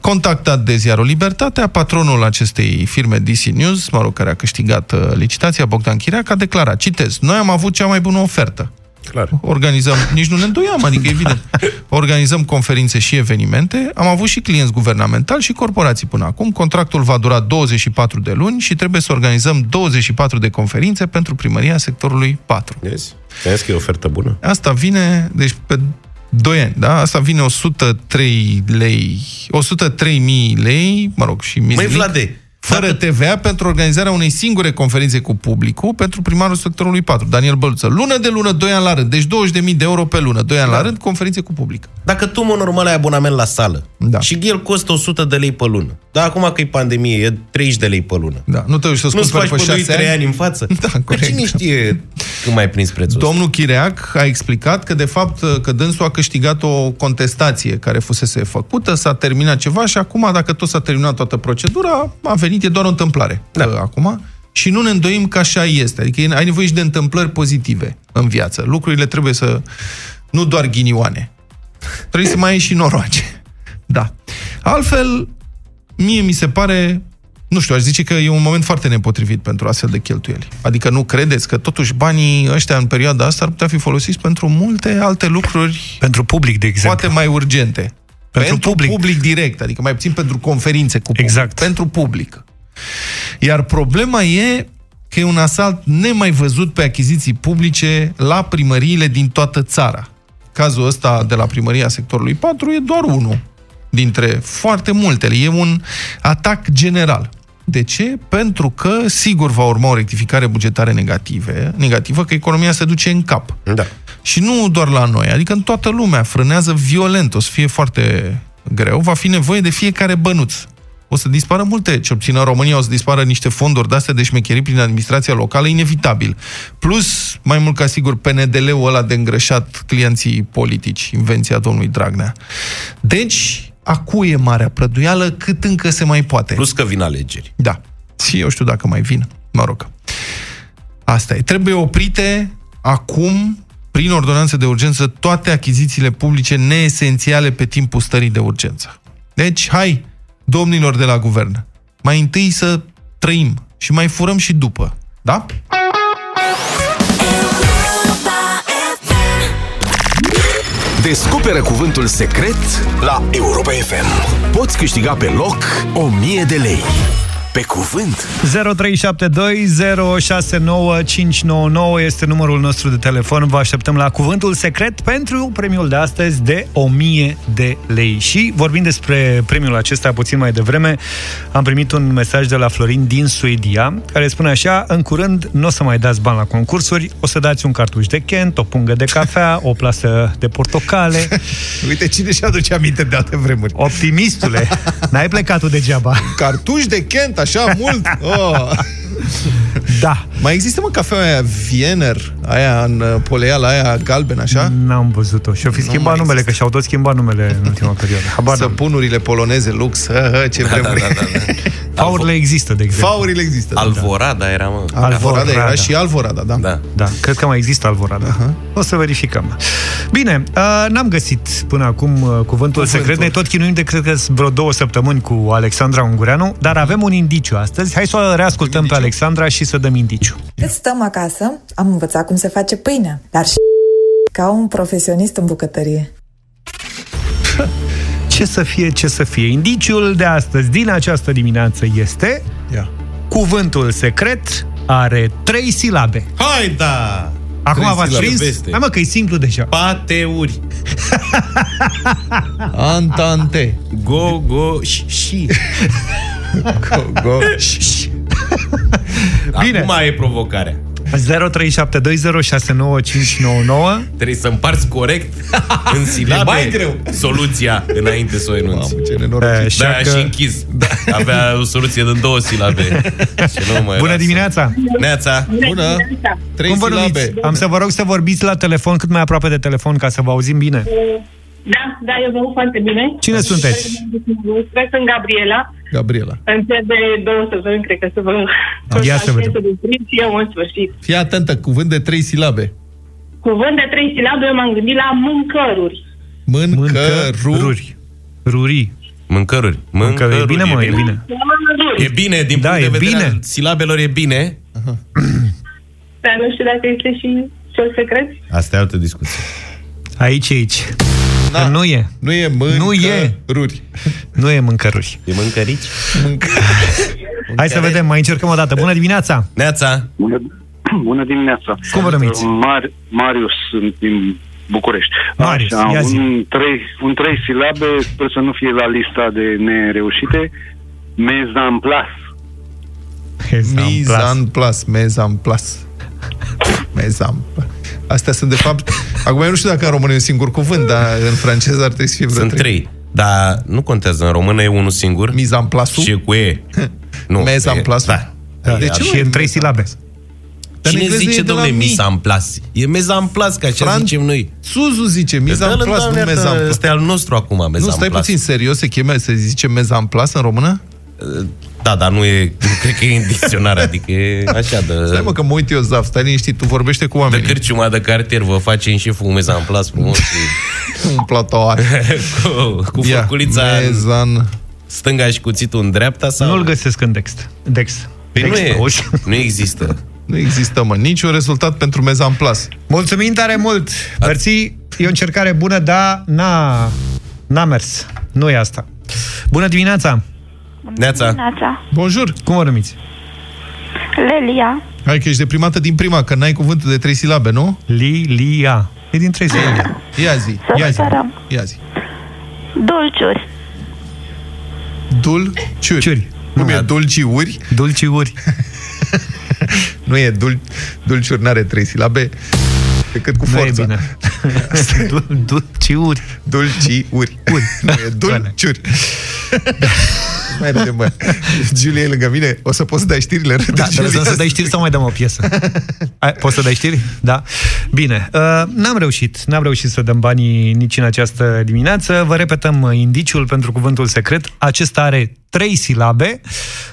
Contactat de ziarul Libertatea, patronul acestei firme DC News, mă rog, care a câștigat uh, licitația, Bogdan Chireac, a declarat, citez, noi am avut cea mai bună ofertă. Clar. Organizăm, nici nu ne îndoiam, adică evident. Organizăm conferințe și evenimente, am avut și clienți guvernamentali și corporații până acum. Contractul va dura 24 de luni și trebuie să organizăm 24 de conferințe pentru primăria sectorului 4. Vezi? Vezi că e ofertă bună? Asta vine, deci pe 2 ani, da? Asta vine 103 lei, 103.000 lei, mă rog, și Măi, mizilic, Vlade, fără TVA pentru organizarea unei singure conferințe cu publicul pentru primarul sectorului 4, Daniel Băluță. Lună de lună, 2 ani la rând, deci 20.000 de euro pe lună, 2 ani la rând, conferințe cu public. Dacă tu, mă, normal, ai abonament la sală Da. și el costă 100 de lei pe lună, dar acum că e pandemie, e 30 de lei pe lună. Da, nu te uiți să-ți Nu-ți cumperi faci pe pe 6 2-3 ani. ani în față? Da, Că corect. Cine știe când mai prins prețul ăsta? Domnul Chireac a explicat că, de fapt, că dânsul a câștigat o contestație care fusese făcută, s-a terminat ceva și acum, dacă tot s-a terminat toată procedura, a venit, e doar o întâmplare. Da. Acum. Și nu ne îndoim că așa este. Adică e- ai nevoie și de întâmplări pozitive în viață. Lucrurile trebuie să... Nu doar ghinioane. Trebuie să mai ai și noroace. Da. Altfel, mie mi se pare nu știu, aș zice că e un moment foarte nepotrivit pentru astfel de cheltuieli. Adică nu credeți că totuși banii ăștia în perioada asta ar putea fi folosiți pentru multe alte lucruri Pentru public, de exemplu. poate mai urgente. Pentru public. public direct, adică mai puțin pentru conferințe cu public. Exact. Pentru public. Iar problema e că e un asalt nemai văzut pe achiziții publice la primăriile din toată țara. Cazul ăsta de la primăria sectorului 4 e doar unul dintre foarte multele. E un atac general. De ce? Pentru că, sigur, va urma o rectificare bugetară negative, negativă, că economia se duce în cap. Da. Și nu doar la noi, adică în toată lumea frânează violent, o să fie foarte greu, va fi nevoie de fiecare bănuț. O să dispară multe, cel puțin în România o să dispară niște fonduri de-astea de șmecherii prin administrația locală, inevitabil. Plus, mai mult ca sigur, PNDL-ul ăla de îngrășat clienții politici, invenția domnului Dragnea. Deci, acuie marea prăduială cât încă se mai poate. Plus că vin alegeri. Da. Și eu știu dacă mai vin. Mă rog. Asta e. Trebuie oprite acum, prin ordonanță de urgență, toate achizițiile publice neesențiale pe timpul stării de urgență. Deci, hai, domnilor de la guvern, mai întâi să trăim și mai furăm și după. Da? Descoperă cuvântul secret la Europa FM. Poți câștiga pe loc 1000 de lei. Pe cuvânt. 0372069599 este numărul nostru de telefon. Vă așteptăm la cuvântul secret pentru premiul de astăzi de 1000 de lei. Și vorbind despre premiul acesta puțin mai devreme, am primit un mesaj de la Florin din Suedia, care spune așa, în curând nu o să mai dați bani la concursuri, o să dați un cartuș de Kent, o pungă de cafea, o plasă de portocale. Uite cine și aduce aminte de alte vremuri. Optimistule, n-ai plecat tu degeaba. Cartuș de Kent, așa mult? Oh. Da. Mai există, mă, cafeaua aia Wiener, aia în uh, poleală, aia galben, așa? N-am văzut-o. Și-au fi Nu schimbat mai numele, există. că și-au tot schimbat numele în ultima perioadă. Habar n-am. Săpunurile poloneze, lux, hă, hă, ce Da, da, vremuri. da, da, da. Faurile există, de exemplu. Faurile există. da. Alvorada era, mă. Alvorada era Alvorada. și Alvorada, da. Da. Da, cred că mai există Alvorada. Uh-huh. O să verificăm. Bine, uh, n-am găsit până acum uh, cuvântul, cuvântul secret. Ne tot chinuim de cred că sunt vreo două săptămâni cu Alexandra Ungureanu, dar avem un indiciu astăzi. Hai să o reascultăm pe Alexandra și să dăm indiciu. Cât stăm acasă, am învățat cum se face pâinea, dar și ca un profesionist în bucătărie. Ce să fie, ce să fie. Indiciul de astăzi, din această dimineață, este Ia. cuvântul secret are trei silabe. Hai, da! Acum Trei v-ați silabe. prins? Veste. Hai mă, că e simplu deja. Pateuri. Antante. Go, go, și, și. Go, go. Bine. Acum e provocarea. 0372069599 Trebuie să împarți corect în silabe mai greu. soluția înainte să o enunți. Mamă, ce nenorocit. Așa Da, că- și închis. Avea o soluție de două silabe. Și nu mai Bună lasă. dimineața! Neața! Bună. Trei Cum vă numiți? silabe. Am să vă rog să vorbiți la telefon cât mai aproape de telefon ca să vă auzim bine. Da, da, eu vă aud foarte bine. Cine sunteți? Cred sunt Gabriela. Gabriela. Încep de două săptămâni, cred că să vă... Ia să vedem. Să desprind și eu în sfârșit. Fii atentă, cuvânt de trei silabe. Cuvânt de trei silabe, eu m-am gândit la mâncăruri. Mâncăruri. Mâncăruri. Ruri. Mâncăruri. Mâncăruri. E bine, mă, e bine. E bine, din Da, punct e de vedere bine. al silabelor e bine. Dar nu știu dacă este și cel secret. Asta e altă discuție. Aici, aici. Da. Că nu e. Nu e mâncăruri. Nu e. Nu e mâncăruri. E mâncărici? Hai să vedem, mai încercăm o dată. Bună dimineața! Neața! Bună, bună dimineața. Cum vă numiți? Mar, Marius sunt din București. Marius, Așa, ia zi. un trei, un trei silabe, sper să nu fie la lista de nereușite. Mezamplas. Mizan plus, mezan plus. Mezan plus. Astea sunt de fapt... Acum eu nu știu dacă în română e un singur cuvânt, dar în franceză ar trebui să fie vreo Sunt trei. Dar nu contează. În română e unul singur. Mizan plusul? Și e cu E. Nu. Mezan e- plusul? Da. Da. De ce și nu e e în trei silabe. Dar în Cine engleză e zice, de la domnule, mi. misa în plas? E meza în plas, ca așa Fran- zicem noi. Suzu zice, mizan Dă-l în plus, nu doamne, mezan plus. Ăsta e al nostru acum, meza Nu, în stai plas. puțin, serios, se cheme, se zice mezan plus în română? Da, dar nu e, nu cred că e în dicționar, adică e așa de... Stai mă că mă uit eu, Zaf, stai liniștit, tu vorbește cu de oamenii. cârciuma de cartier, vă facem și meza în plas frumos și Un platou cu, cu Ia, făculița în mezan... stânga și cuțitul în dreapta sau... Nu-l găsesc în text. Dex. Păi nu, Dex, e, auzi? nu există. Nu există, mă, niciun rezultat pentru mezan plus. Mulțumim tare mult! Mersi, e o încercare bună, dar n-a, n-a mers. Nu e asta. Bună dimineața! Neața. Dimineața. Bonjour! Cum vă numiți? Lelia. Hai că ești deprimată din prima, că n-ai cuvântul de trei silabe, nu? Lilia. E din trei silabe. Ia zi, Să ia zi, sperăm. ia zi. Dulciuri. Dulciuri. Ciuri. Cum e? Dulciuri? Dulciuri. Nu e dul, dulciuri, n-are trei silabe, decât cu Nu e forța. bine. Dul- Dulciuri. Dulciuri. Nu e dulciuri. Mai râde, mă. Giulia e lângă mine. O să poți să dai știrile? Râde Da, Giulia. trebuie să dai știri sau mai dăm o piesă? Ai, poți să dai știri? Da. Bine. Uh, n-am reușit. N-am reușit să dăm banii nici în această dimineață. Vă repetăm uh, indiciul pentru cuvântul secret. Acesta are trei silabe.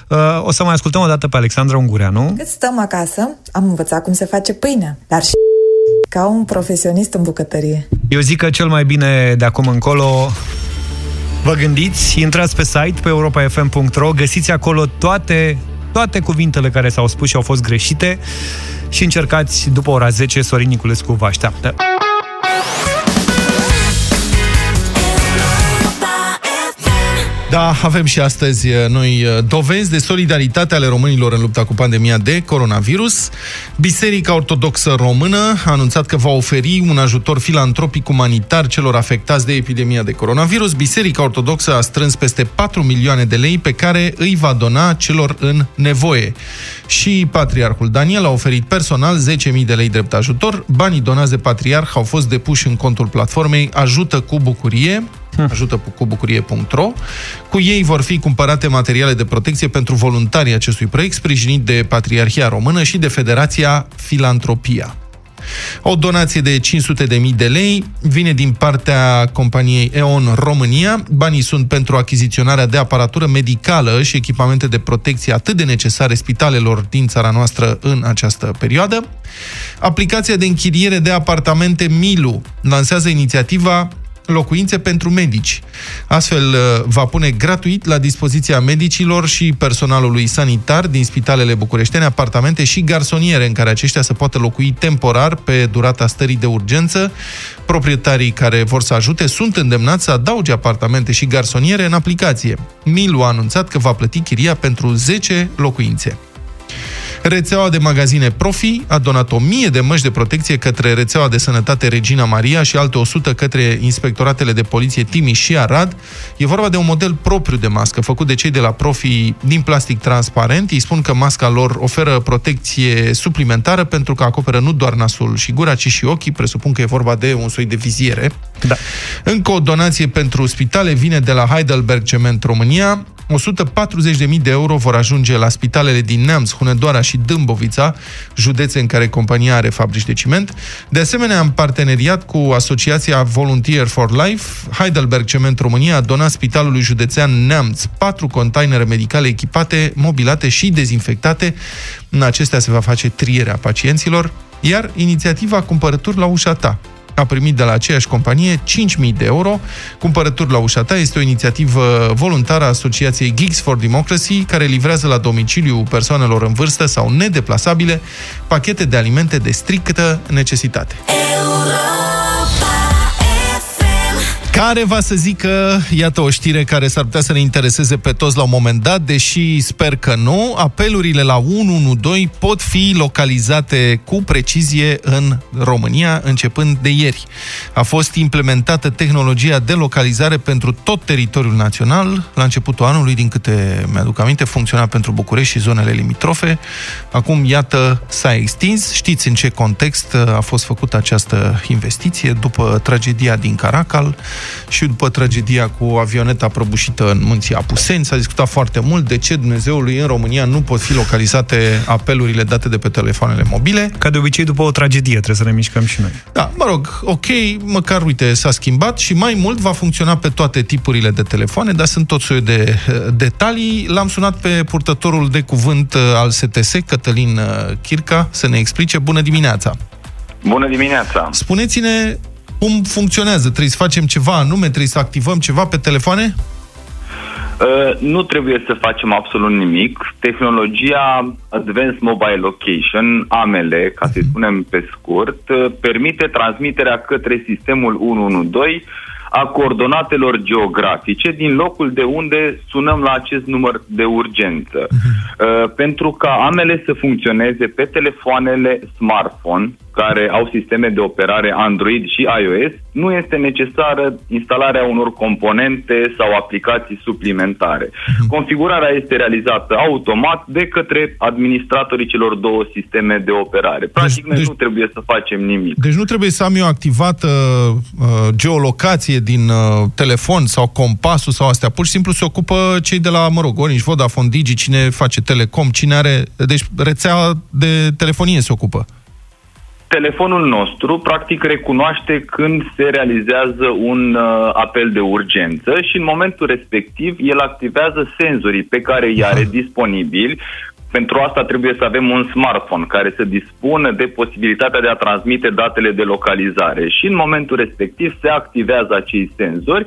Uh, o să mai ascultăm o dată pe Alexandra Ungureanu. Cât stăm acasă, am învățat cum se face pâinea, dar și ca un profesionist în bucătărie. Eu zic că cel mai bine de acum încolo vă gândiți, intrați pe site, pe europafm.ro, găsiți acolo toate, toate cuvintele care s-au spus și au fost greșite și încercați după ora 10, Sorin Niculescu vă așteaptă. Da, avem și astăzi eh, noi eh, dovezi de solidaritate ale românilor în lupta cu pandemia de coronavirus. Biserica Ortodoxă Română a anunțat că va oferi un ajutor filantropic umanitar celor afectați de epidemia de coronavirus. Biserica Ortodoxă a strâns peste 4 milioane de lei pe care îi va dona celor în nevoie. Și Patriarhul Daniel a oferit personal 10.000 de lei drept ajutor. Banii donați de Patriarh au fost depuși în contul platformei Ajută cu Bucurie, ajută cu bucurie.ro. Cu ei vor fi cumpărate materiale de protecție pentru voluntarii acestui proiect, sprijinit de Patriarhia Română și de Federația Filantropia. O donație de 500.000 de lei vine din partea companiei E.ON România. Banii sunt pentru achiziționarea de aparatură medicală și echipamente de protecție atât de necesare spitalelor din țara noastră în această perioadă. Aplicația de închiriere de apartamente Milu lansează inițiativa locuințe pentru medici. Astfel, uh, va pune gratuit la dispoziția medicilor și personalului sanitar din spitalele bucureștene apartamente și garsoniere în care aceștia să poată locui temporar pe durata stării de urgență. Proprietarii care vor să ajute sunt îndemnați să adauge apartamente și garsoniere în aplicație. Milu a anunțat că va plăti chiria pentru 10 locuințe. Rețeaua de magazine Profi a donat 1000 de măști de protecție către rețeaua de sănătate Regina Maria și alte 100 către inspectoratele de poliție Timiș și Arad. E vorba de un model propriu de mască, făcut de cei de la Profi din plastic transparent. Ei spun că masca lor oferă protecție suplimentară pentru că acoperă nu doar nasul și gura, ci și ochii. Presupun că e vorba de un soi de viziere. Da. Încă o donație pentru spitale vine de la Heidelberg Cement România. 140.000 de euro vor ajunge la spitalele din Neamț, Hunedoara și Dâmbovița, județe în care compania are fabrici de ciment. De asemenea, în parteneriat cu Asociația Volunteer for Life, Heidelberg Cement România a donat spitalului județean Neamț patru containere medicale echipate, mobilate și dezinfectate. În acestea se va face trierea pacienților, iar inițiativa Cumpărături la ușa ta, a primit de la aceeași companie 5.000 de euro. Cumpărături la ușa ta este o inițiativă voluntară a Asociației Geeks for Democracy, care livrează la domiciliu persoanelor în vârstă sau nedeplasabile pachete de alimente de strictă necesitate. Care va să zică, iată o știre care s-ar putea să ne intereseze pe toți la un moment dat, deși sper că nu, apelurile la 112 pot fi localizate cu precizie în România începând de ieri. A fost implementată tehnologia de localizare pentru tot teritoriul național. La începutul anului, din câte mi-aduc aminte, funcționa pentru București și zonele limitrofe. Acum, iată, s-a extins. Știți în ce context a fost făcută această investiție după tragedia din Caracal și după tragedia cu avioneta prăbușită în munții Apuseni. S-a discutat foarte mult de ce Dumnezeului în România nu pot fi localizate apelurile date de pe telefoanele mobile. Ca de obicei, după o tragedie trebuie să ne mișcăm și noi. Da, mă rog, ok, măcar, uite, s-a schimbat și mai mult va funcționa pe toate tipurile de telefoane, dar sunt tot soiul de uh, detalii. L-am sunat pe purtătorul de cuvânt uh, al STS, Cătălin uh, Chirca, să ne explice. Bună dimineața! Bună dimineața! Spuneți-ne cum funcționează? Trebuie să facem ceva anume? Trebuie să activăm ceva pe telefoane? Uh, nu trebuie să facem absolut nimic. Tehnologia Advanced Mobile Location, AML, ca să-i Mhm. spunem pe scurt, uh, permite transmiterea către sistemul 112 a coordonatelor geografice din locul de unde sunăm la acest număr de urgență. Uh, pentru ca AML să funcționeze pe telefoanele smartphone, care au sisteme de operare Android și iOS, nu este necesară instalarea unor componente sau aplicații suplimentare. Configurarea este realizată automat de către administratorii celor două sisteme de operare. Practic, noi nu trebuie să facem nimic. Deci nu trebuie să am eu activată uh, geolocație din uh, telefon sau compasul sau astea. Pur și simplu se ocupă cei de la, mă rog, Orange, Vodafone, Digi, cine face telecom, cine are... Deci rețea de telefonie se ocupă. Telefonul nostru, practic, recunoaște când se realizează un uh, apel de urgență și în momentul respectiv el activează senzorii pe care îi are disponibili. Pentru asta trebuie să avem un smartphone care să dispună de posibilitatea de a transmite datele de localizare și în momentul respectiv se activează acei senzori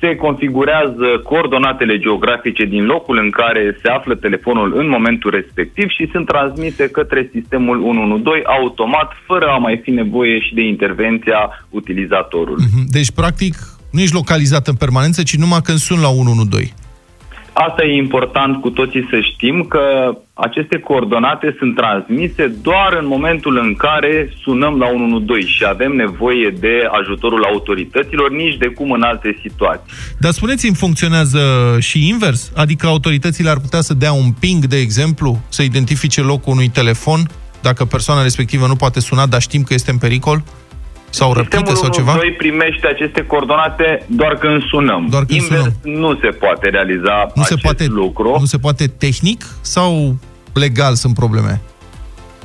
se configurează coordonatele geografice din locul în care se află telefonul în momentul respectiv și sunt transmise către sistemul 112 automat, fără a mai fi nevoie și de intervenția utilizatorului. Deci, practic, nu ești localizat în permanență, ci numai când sun la 112. Asta e important cu toții să știm că aceste coordonate sunt transmise doar în momentul în care sunăm la 112 și avem nevoie de ajutorul autorităților, nici de cum în alte situații. Dar spuneți-mi, funcționează și invers? Adică autoritățile ar putea să dea un ping, de exemplu, să identifice locul unui telefon, dacă persoana respectivă nu poate suna, dar știm că este în pericol? Sau răpită sau ceva? Sistemul primește aceste coordonate doar când sunăm. Doar când Invers sunăm. nu se poate realiza Nu se acest poate, lucru. nu se poate tehnic sau legal sunt probleme?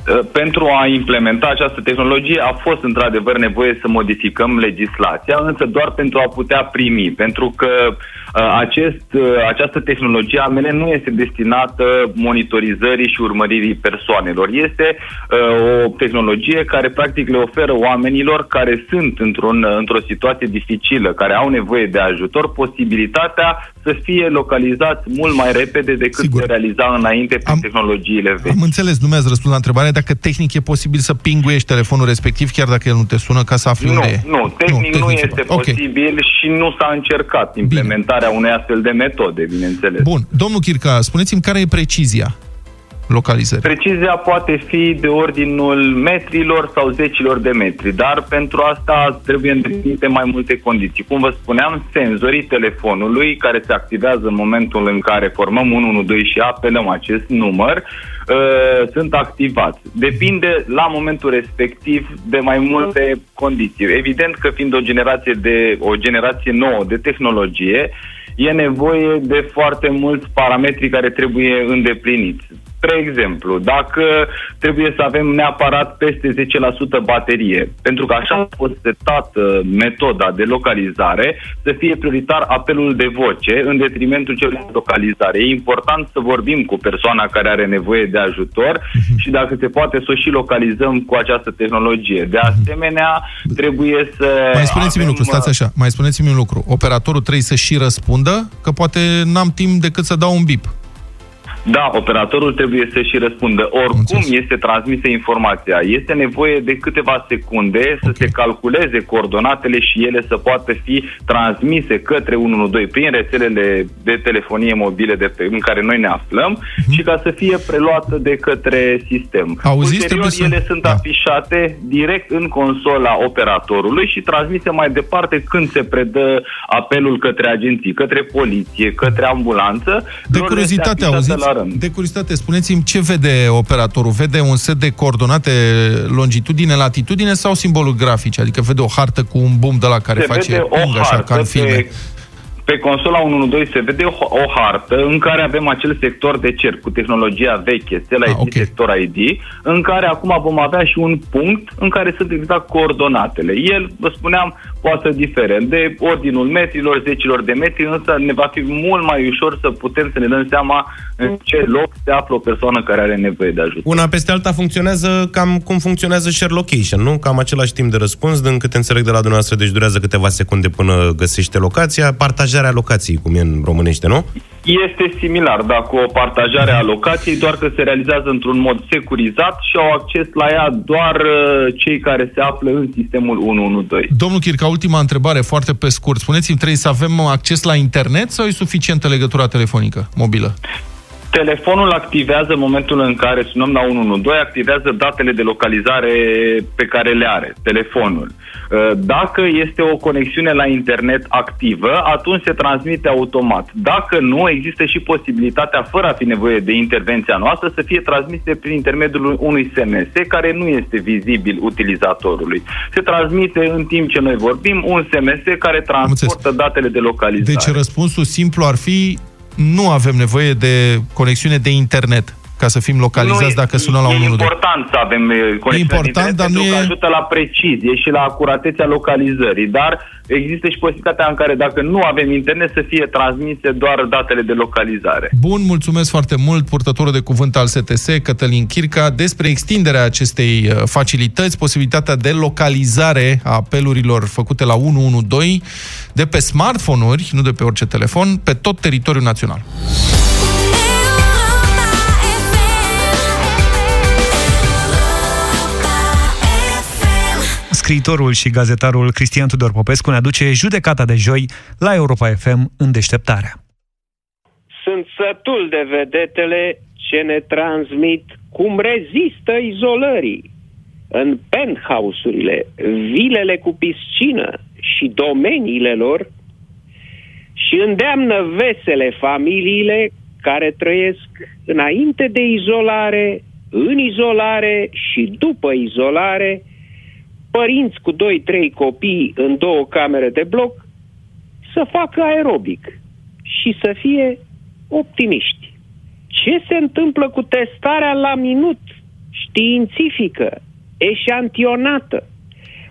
Uh, Pentru a implementa această tehnologie a fost într-adevăr nevoie să modificăm legislația, însă doar pentru a putea primi, pentru că uh, acest, uh, această tehnologie a mele nu este destinată monitorizării și urmăririi persoanelor. Este uh, o tehnologie care practic le oferă oamenilor care sunt într-un, într-o situație dificilă, care au nevoie de ajutor, posibilitatea să fie localizați mult mai repede decât Sigur. se realiza înainte prin tehnologiile vechi. Am înțeles, nu mi-ați răspuns la întrebare dacă tehnic e posibil să pinguiești telefonul respectiv chiar dacă el nu te sună ca să afli Nu, unde e. nu, tehnic nu, se este poate. Ok. posibil și nu s-a încercat implementarea unei astfel de metode, bineînțeles. Bun, domnul Chirca, spuneți-mi care e precizia localizării. Precizia poate fi de ordinul metrilor sau zecilor de metri, dar pentru asta trebuie îndeplinite mai multe condiții. Cum vă spuneam, senzorii telefonului care se activează în momentul în care formăm 112 și apelăm acest număr, uh, sunt activați. Depinde la momentul respectiv de mai multe condiții. Evident că fiind o generație de o generație nouă de tehnologie, e nevoie de foarte mulți parametri care trebuie îndepliniți. Spre exemplu, dacă trebuie să avem neapărat peste 10% baterie, pentru că așa a fost setată metoda de localizare, să fie prioritar apelul de voce în detrimentul celui de localizare. E important să vorbim cu persoana care are nevoie de ajutor și dacă se poate să o și localizăm cu această tehnologie. De asemenea, trebuie să Mai spuneți-mi un avem, lucru, stați așa, mai spuneți-mi un lucru. Operatorul trebuie să și răspundă, că poate n-am timp decât să dau un bip. Da, operatorul trebuie să și răspundă. Oricum este transmisă informația. Este nevoie de câteva secunde să se calculeze coordonatele și ele să poată fi transmise către 112 prin rețelele de telefonie mobile de pe, în care noi ne aflăm și ca să fie preluată de către sistem. Auziți, Ulterior, trebuie să- ele sunt afișate direct în consola operatorului și transmise mai departe când se predă apelul către agenții, către poliție, către ambulanță. De lor le este curiozitate, afixată auziți? la rând. De curiozitate, spuneți-mi ce vede operatorul? Vede un set de coordonate longitudine, latitudine sau simboluri grafice? Adică vede o hartă cu un bum de la care se face vede o ping, așa, ca hartă în filme. pe, pe consola 112 se vede o, o hartă în care avem acel sector de cerc cu tehnologia veche, Stella ID, sector ID, în care acum vom avea și un punct în care sunt exact coordonatele. El, vă spuneam, poate să difere de ordinul metrilor, zecilor de metri, însă ne va fi mult mai ușor să putem să ne dăm seama în ce loc se află o persoană care are nevoie de ajutor. Una peste alta funcționează cam cum funcționează share location, nu? Cam același timp de răspuns, din câte înțeleg de la dumneavoastră, deci durează câteva secunde până găsește locația, partajarea locației, cum e în românește, nu? Este similar, da, cu o partajare a locației, doar că se realizează într-un mod securizat și au acces la ea doar uh, cei care se află în sistemul 112. Domnul Chirca, ultima întrebare, foarte pe scurt. Spuneți-mi, trebuie să avem acces la internet sau e suficientă legătura telefonică mobilă? Telefonul activează în momentul în care sunăm la 112, activează datele de localizare pe care le are telefonul. Uh, Dacă este o conexiune la internet activă, atunci se transmite automat. Dacă nu, există și posibilitatea, fără a fi nevoie de intervenția noastră, să fie transmise prin intermediul unui SMS, care nu este vizibil utilizatorului. Se transmite în timp ce noi vorbim un SMS care transportă datele de localizare. Deci răspunsul simplu ar fi nu avem nevoie de conexiune de internet ca să fim localizați Nu e- dacă sunăm la e 112. important să avem eh, conexiune important, de internet dar nu pentru că e- ajută la precizie și la acuratețea localizării, dar există și posibilitatea în care dacă nu avem internet să fie transmise doar datele de localizare. Bun, mulțumesc foarte mult, purtătorul de cuvânt al STS, Cătălin Chirca, despre extinderea acestei uh, facilități, posibilitatea de localizare a apelurilor făcute la 112 de pe smartphone-uri, nu de pe orice telefon, pe tot teritoriul național. Scriitorul și gazetarul Cristian Tudor Popescu ne aduce judecata de joi la Europa FM în deșteptarea. Sunt sătul de vedetele ce ne transmit cum rezistă izolării în penthouse-urile, vilele cu piscină și domeniile lor și îndeamnă vesele familiile care trăiesc înainte de izolare, în izolare și după izolare, părinți cu 2-3 copii în două camere de bloc, să facă aerobic și să fie optimiști. Ce se întâmplă cu testarea la minut, științifică, eșantionată,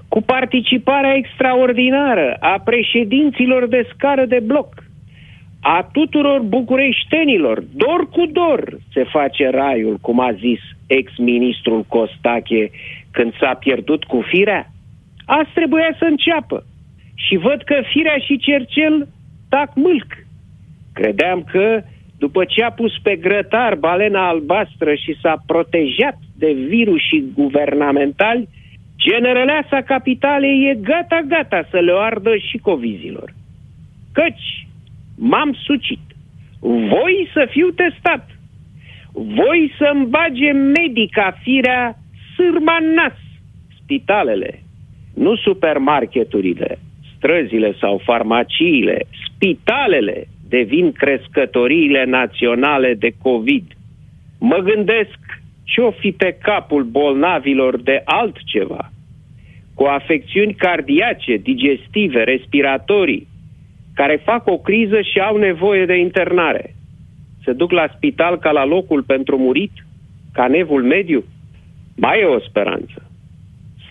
cu participarea extraordinară a președinților de scară de bloc, a tuturor bucureștenilor, dor cu dor se face raiul, cum a zis ex-ministrul Costache când s-a pierdut cu firea. Azi trebuia să înceapă. Și văd că firea și cercel tac mâlc. Credeam că după ce a pus pe grătar balena albastră și s-a protejat de virusii guvernamentali, generăleasa capitalei e gata-gata să le ardă și covizilor. Căci m-am sucit. Voi să fiu testat. Voi să-mi bage medica firea sârma în nas. Spitalele, nu supermarketurile, străzile sau farmaciile, spitalele devin crescătoriile naționale de COVID. Mă gândesc ce-o fi pe capul bolnavilor de altceva, cu afecțiuni cardiace, digestive, respiratorii, care fac o criză și au nevoie de internare. Se duc la spital ca la locul pentru murit, ca nevul mediu? Mai e o speranță.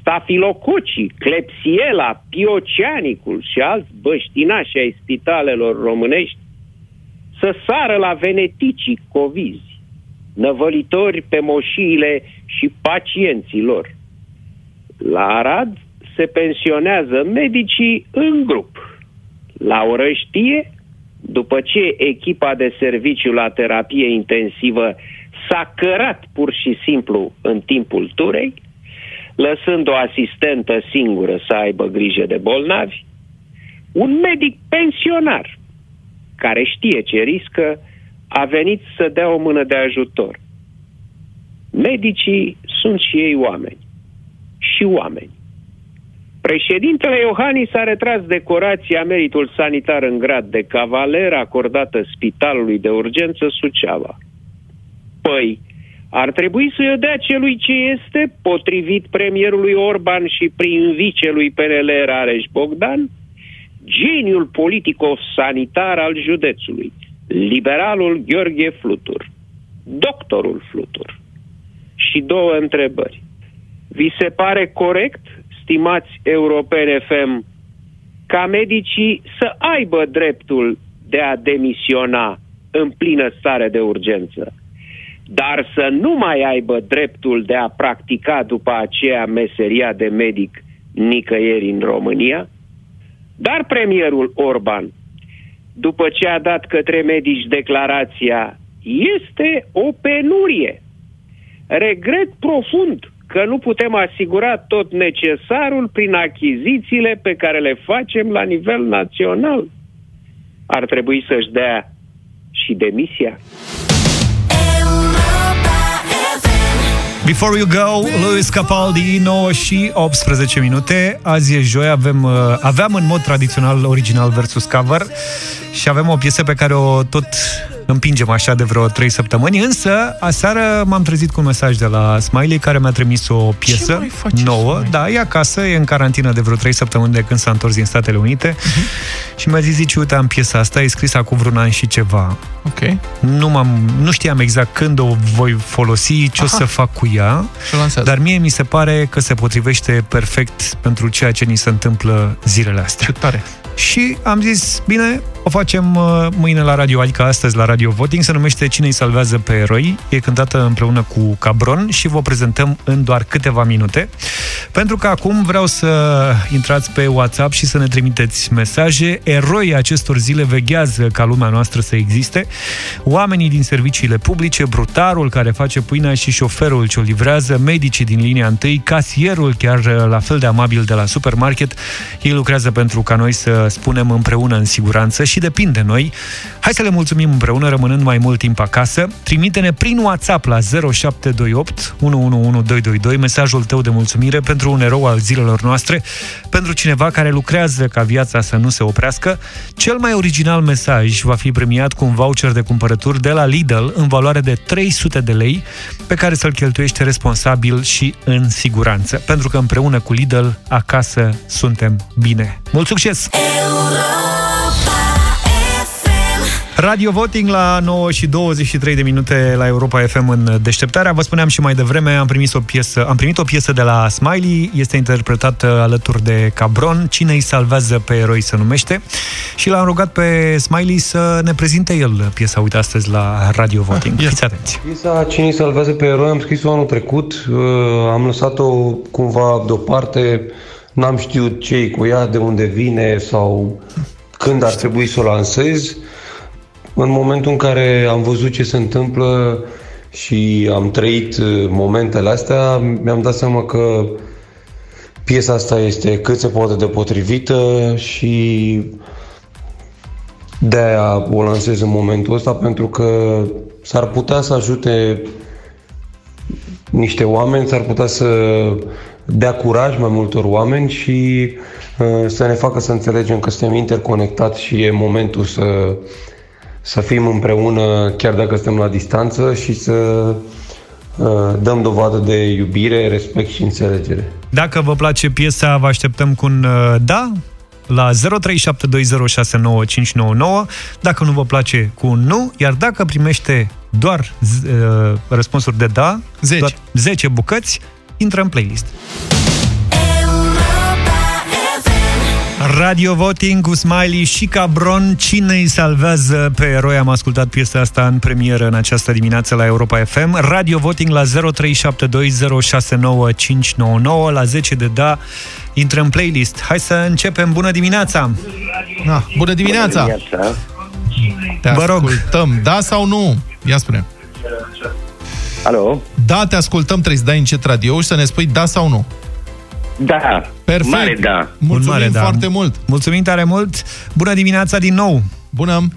Stafilococii, clepsiela, piocianicul și alți băștinași ai spitalelor românești să sară la veneticii covizi, năvălitori pe moșiile și pacienții lor. La Arad se pensionează medicii în grup. La Orăștie, după ce echipa de serviciu la terapie intensivă s-a cărat pur și simplu în timpul turei, lăsând o asistentă singură să aibă grijă de bolnavi, un medic pensionar care știe ce riscă, a venit să dea o mână de ajutor. Medicii sunt și ei oameni. Și oameni. Președintele Iohannis a retras decorația meritul sanitar în grad de cavaler acordată Spitalului de Urgență Suceava. Păi, ar trebui să-i dea celui ce este, potrivit premierului Orban și prin vicelui PNL Rareș Bogdan, geniul politico-sanitar al județului, liberalul Gheorghe Flutur, doctorul Flutur. Și două întrebări. Vi se pare corect, stimați europene FM, ca medicii să aibă dreptul de a demisiona în plină stare de urgență, dar să nu mai aibă dreptul de a practica după aceea meseria de medic nicăieri în România? Dar premierul Orban, după ce a dat către medici declarația, este o penurie. Regret profund că nu putem asigura tot necesarul prin achizițiile pe care le facem la nivel național. Ar trebui să-și dea și demisia. Before You Go, Louis Capaldi, 9 și 18 minute. Azi e joi, avem, uh, aveam în mod tradițional original versus cover și avem o piesă pe care o tot împingem așa de vreo 3 săptămâni, însă aseară m-am trezit cu un mesaj de la Smiley care mi-a trimis o piesă nouă. Smiley? Da, e acasă, e în carantină de vreo 3 săptămâni de când s-a întors din Statele Unite uh-huh. și mi-a zis, zice, uite, am piesa asta, e scrisă cu vreun an și ceva. Ok. Nu, m-am, nu știam exact când o voi folosi, ce Aha. o să fac cu ea, dar mie mi se pare că se potrivește perfect pentru ceea ce ni se întâmplă zilele astea. Ce tare! Și am zis, bine, o facem uh, mâine la radio, adică astăzi la Radio Voting, se numește Cine îi salvează pe eroi, e cântată împreună cu Cabron și vă prezentăm în doar câteva minute. Pentru că acum vreau să intrați pe WhatsApp și să ne trimiteți mesaje. Eroii acestor zile veghează ca lumea noastră să existe. Oamenii din serviciile publice, brutarul care face pâinea și șoferul ce o livrează, medicii din linia întâi, casierul chiar la fel de amabil de la supermarket, ei lucrează pentru ca noi să să spunem împreună în siguranță și depinde de noi. Hai să le mulțumim împreună, rămânând mai mult timp acasă. Trimite-ne prin WhatsApp la 0728 111222 mesajul tău de mulțumire pentru un erou al zilelor noastre, pentru cineva care lucrează ca viața să nu se oprească. Cel mai original mesaj va fi premiat cu un voucher de cumpărături de la Lidl în valoare de 300 de lei, pe care să-l cheltuiești responsabil și în siguranță. Pentru că împreună cu Lidl, acasă suntem bine. Mult succes! Radio Voting la 9 și 23 de minute la Europa FM în deșteptarea. Vă spuneam și mai devreme, am primit o piesă, am primit o piesă de la Smiley, este interpretată alături de Cabron, Cine îi salvează pe eroi se numește, și l-am rugat pe Smiley să ne prezinte el piesa, uite, astăzi la Radio Voting. Ah, Fiți atenți! Piesa Cine îi salvează pe eroi am scris-o anul trecut, uh, am lăsat-o cumva deoparte, n-am știut ce cu ea, de unde vine sau când ar trebui să o lansez. În momentul în care am văzut ce se întâmplă și am trăit uh, momentele astea, mi-am dat seama că piesa asta este cât se poate de potrivită și de-aia o lansez în momentul ăsta pentru că s-ar putea să ajute niște oameni, s-ar putea să dea curaj mai multor oameni și uh, să ne facă să înțelegem că suntem interconectați și e momentul să să fim împreună chiar dacă suntem la distanță și să uh, dăm dovadă de iubire, respect și înțelegere. Dacă vă place piesa, vă așteptăm cu un uh, da la 0372069599, dacă nu vă place cu un nu, iar dacă primește doar uh, răspunsuri de da, 10. doar 10 bucăți, intră în playlist. Radio Voting cu Smiley și Cabron. Cine îi salvează pe eroi? Am ascultat piesa asta în premieră în această dimineață la Europa FM. Radio Voting la 0372069599 la 10 de da. Intră în playlist. Hai să începem. Bună dimineața! Na, bună dimineața! Bună dimineața! Te Vă rog. ascultăm. Da sau nu? Ia spune. Alo? Da, te ascultăm, trebuie să dai încet radio și să ne spui da sau nu. Da. Perfect. Mare da. Mulțumim Un mare da. foarte mult. Mulțumim tare mult! Bună dimineața din nou! Bună!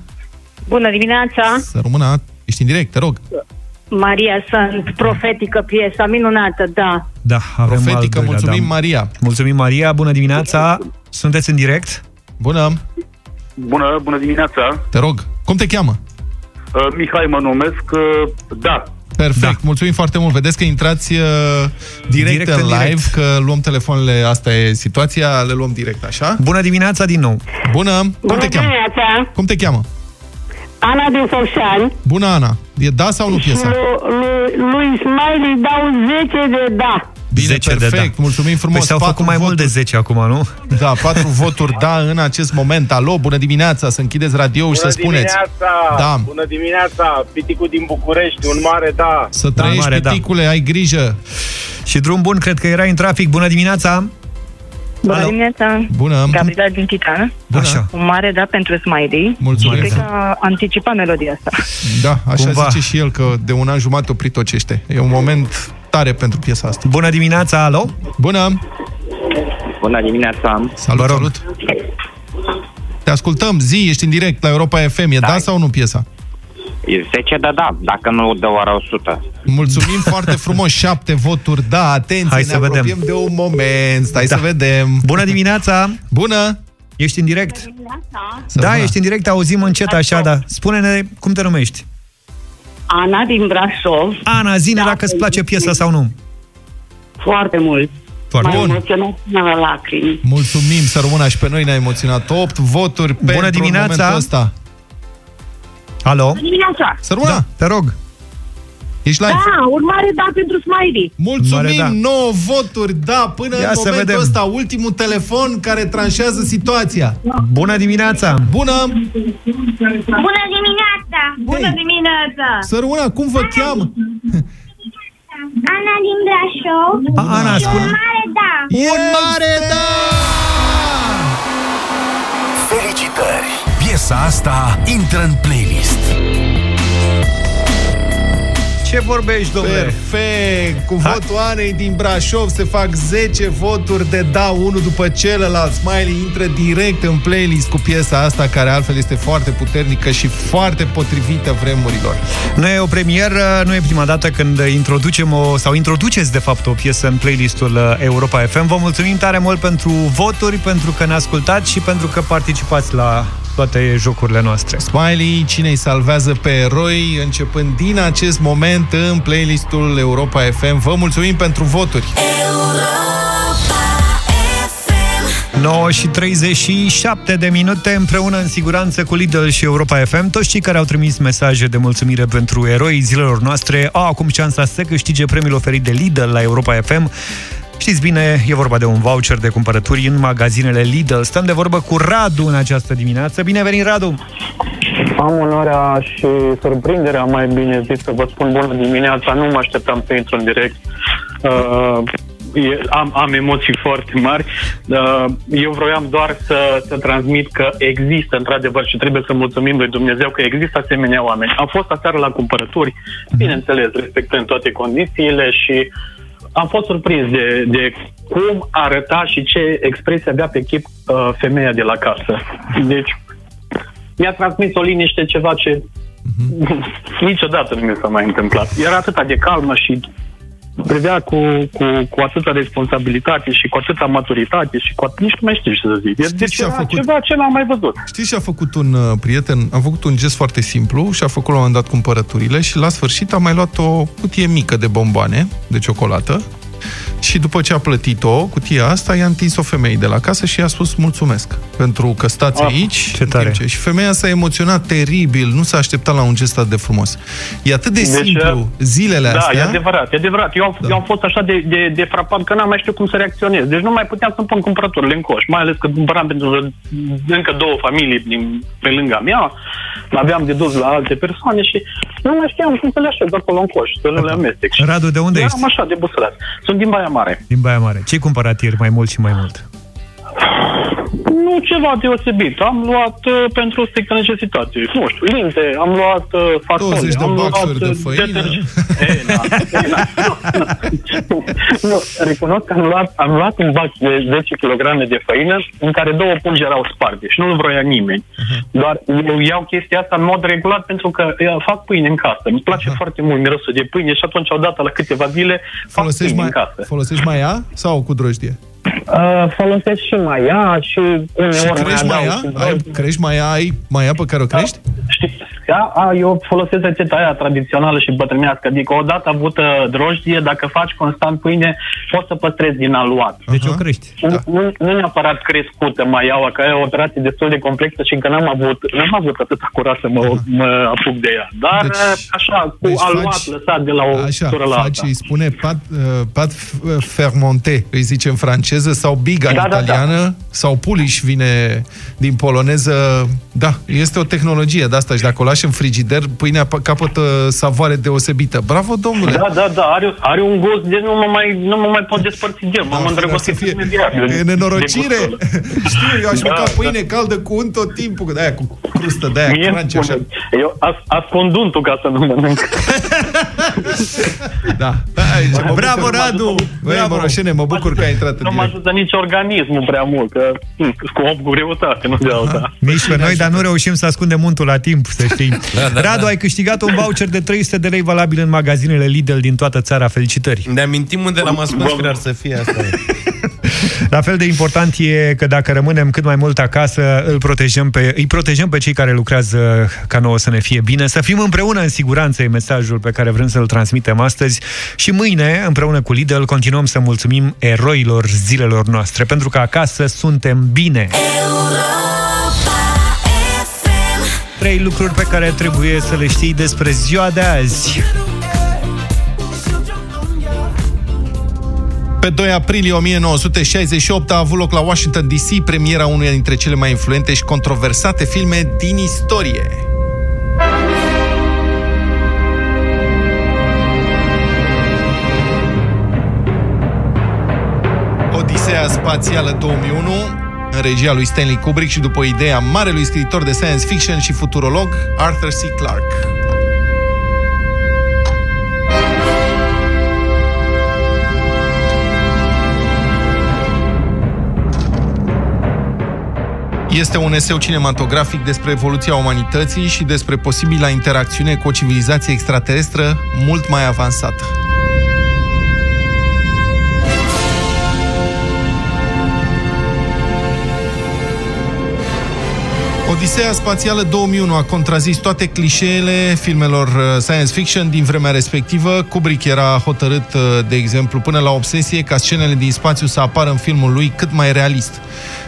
Bună dimineața! Să rămână. Ești în direct, te rog. Maria sunt profetică piesa, minunată, da. Da, avem Profetică, al doilea, mulțumim, da. Maria. Mulțumim, Maria! Bună dimineața! Sunteți în direct? Bună! Bună, bună dimineața. Te rog. Cum te cheamă? Uh, Mihai mă numesc. Uh, da. Perfect, da. mulțumim foarte mult. Vedeți că intrați uh, direct, Direct în în live, direct. că luăm telefoanele, asta e situația, le luăm direct, așa? Bună dimineața din nou! Bună! Cum Bună te cheamă? dimineața! Cum te cheamă? Ana din Focșani. Bună, Ana! E da sau nu piesa? Lui, lui, lui Smiley dau 10 de da. Bine, 10 de perfect, da. mulțumim frumos. Păi s-au Patru făcut mai mult de 10 acum, nu? Da, patru voturi da în acest moment. Alo, bună dimineața, să închideți radio și să spuneți. dimineața! Da. Bună dimineața! Piticul din București, un mare da! Să trăiești, mare, da. piticule, ai grijă. Și drum bun, cred că era în trafic. Bună dimineața! Bună Alo. dimineața! Bună. Gabriela din Titan. Bună. Așa. Un mare da pentru Smiley. Mulțumim. Și cred că a anticipat melodia asta. Da, așa Cumva. zice și el că de un an jumate oprit tocește. E un moment tare pentru piesa asta. Bună dimineața, alo! Bună! Bună dimineața. Salut, Vă rog. salut! Te ascultăm, zi, ești în direct la Europa FM. E da, da sau nu piesa? E 10 de da, dacă nu dă oară 100. Mulțumim foarte frumos, șapte voturi, da, atenție, Hai ne să vedem. apropiem de un moment, stai Da. să vedem. Bună dimineața! Bună! Ești în direct? Să Da, rămână. ești în direct, auzim încet așa, da. Spune-ne cum te numești. Ana din Brașov. Ana, zine Da, dacă îți place piesa sau nu. Foarte mult. Foarte M-a bun. emoționat până la lacrimi. Mulțumim, să rămână și pe noi ne-a emoționat. 8 voturi Bună pentru dimineața! momentul ăsta. Alo? Dimineața! Să rămână! Da, te rog. Ești live. Da, urmare da pentru Smiley. Mulțumim, Mare da. 9 voturi, da, până Ia în să momentul vedem. ăsta, ultimul telefon care tranșează situația. Bună dimineața! Bună! Bună dimineața! Bună dimineața! Să rămână, cum vă cheamă? Ana din Brașov. A, Ana, și spune. un mare da! Un mare da! Felicitări! Piesa asta intră în playlist. Ce vorbești, domnule? Perfect! Cu votul Anei din Brașov se fac 10 voturi de da unul după celălalt. Smiley intră direct în playlist cu piesa asta, care altfel este foarte puternică și foarte potrivită vremurilor. Nu e o premieră, nu e prima dată când introducem o, sau introduceți de fapt o piesă în playlistul uh, Europa FM. Vă mulțumim tare mult pentru voturi, pentru că ne ascultați și pentru că participați la toate jocurile noastre. Smiley, cine îi salvează pe eroi, începând din acest moment în playlistul Europa FM. Vă mulțumim pentru voturi! 9 și 37 de minute împreună în siguranță cu Lidl și Europa FM. Toți cei care au trimis mesaje de mulțumire pentru eroii zilelor noastre au acum șansa să câștige premiul oferit de Lidl la Europa FM. Știți bine, e vorba de un voucher de cumpărături în magazinele Lidl. Stăm de vorbă cu Radu în această dimineață. Bine venit, Radu! Am onoarea și surprinderea, mai bine zis, să vă spun bună dimineața. Nu mă așteptam să intru în direct. Uh, e- am, am emoții foarte mari. Uh, eu vroiam doar să, să transmit că există, într-adevăr, și trebuie să mulțumim lui Dumnezeu că există asemenea oameni. Am fost aseară la cumpărături, bineînțeles, respectând toate condițiile și am fost surprins de, de cum arăta și ce expresie avea pe chip uh, femeia de la casă. Deci, mi-a transmis o liniște, ceva ce niciodată nu mi s-a mai întâmplat. Era atât de calmă și privea cu, cu, cu atâta responsabilitate și cu atâta maturitate și cu atât, nici nu mai știu ce să zic. Știți Deci ce a era făcut? ceva ce n-am mai văzut. Știți ce a făcut un uh, prieten? A făcut un gest foarte simplu și a făcut la un moment dat cumpărăturile și la sfârșit a mai luat o cutie mică de bomboane, de ciocolată, și după ce a plătit-o, cutia asta, i-a întins o femeie de la casă și i-a spus mulțumesc pentru că stați Ah, aici. ce în tare. timp Ce... Și femeia s-a emoționat teribil, nu s-a așteptat la un gest atât de frumos. E atât de Deci, simplu zilele da, astea. e adevărat, e adevărat. Eu, am- eu am fost așa de, de, de frapat că n-am mai știut cum să reacționez. Deci nu mai puteam să-mi pun cumpărăturile în coș, mai ales că cumpăram pentru încă două familii din, pe lângă mea, aveam de dus la alte persoane și nu mai știam cum să le așez acolo în coș, să nu le amestec. Și Radu, de unde eram ești? așa de busulat. Sunt din Baia Mare. Din Baia Mare. Ce-ai cumpărat ieri mai mult și mai mult? Nu ceva deosebit. Am luat uh, pentru o strictă necesitate. Nu știu, linte, am luat uh, fasole, 20 de am luat boxuri de uh, făină. deterg- E, na, e, na. Nu, nu, recunosc că am luat, am luat un bac de 10 kg de făină în care două pungi erau sparte și nu-l vroia nimeni. Doar eu iau chestia asta în mod regulat pentru că eu fac pâine în casă. Îmi place foarte mult mirosul de pâine și atunci odată la câteva zile fac Folosești pâine mai, în casă. folosești mai ea sau cu drojdie? Uh, folosesc și mai ea și uneori Și mai crești mai adaug ea? și Ai, drojdie. crești mai ea? Ai mai ea pe care o crești? Da, a, eu folosesc rețeta aia tradițională și bătrânească, adică odată avută drojdie, dacă faci constant pâine, poți să păstrezi din aluat. Deci o crești. Nu, nu, nu neapărat crescută mai iau, că e o operație destul de complexă și încă n-am avut, n-am avut atâta curaj să mă, mă apuc de ea. Dar Deci- așa, cu deci aluat faci- lăsat de la o Așa, soră la faci, alta. îi spune pat, uh, pat f- fermonte, îi zice în franceză, sau biga în Da, da, da. italiană, sau puliș vine din poloneză. Da, este o tehnologie de asta și dacă o lași în frigider, pâinea p- capătă savoare deosebită. Bravo, domnule! Da, da, da, are, are un gust de nu mă mai, nu mă mai pot despărți de el. M-am îndrăgostit imediat. de- E de nenorocire! gustul ăla. Știu, eu aș Da, mânca da. pâine caldă cu unt tot timpul, de aia cu crustă, de aia Mie crunch, spune, așa. Eu as, ascund untul ca să nu mănânc. Da. Hai, ce mă Bravo, bucur. Radu! Băi, Bravo! Moroșene, mă bucur că ai intrat în Nu mă direct. Ajută nici organismul prea mult, că hm, cu om cu greutate, nu de alta. Nici pe noi, dar nu reușim să ascundem muntul la timp, să știi. Da, da, Radu, da. ai câștigat un voucher de 300 de lei valabil în magazinele Lidl din toată țara. Felicitări! Ne amintim unde l-am ascuns, care ar să fie asta. La fel de important e că dacă rămânem cât mai mult acasă, îl protejăm pe, îi protejăm pe cei care lucrează ca nouă să ne fie bine. Să fim împreună în siguranță e mesajul pe care vrem să-l transmitem astăzi și mâine, împreună cu Lidl, continuăm să mulțumim eroilor zilelor noastre, pentru că acasă suntem bine. Trei lucruri pe care trebuie să le știi despre ziua de azi. Pe 2 aprilie 1968 a avut loc la Washington DC premiera unuia dintre cele mai influente și controversate filme din istorie. Odiseea Spațială 2001, în regia lui Stanley Kubrick și după ideea marelui scriitor de science fiction și futurolog Arthur C. Clarke. Este un eseu cinematografic despre evoluția umanității și despre posibila interacțiune cu o civilizație extraterestră mult mai avansată. Odiseea Spațială 2001 a contrazis toate clișeele filmelor uh, science fiction din vremea respectivă. Kubrick era hotărât, uh, de exemplu, până la obsesie ca scenele din spațiu să apară în filmul lui cât mai realist.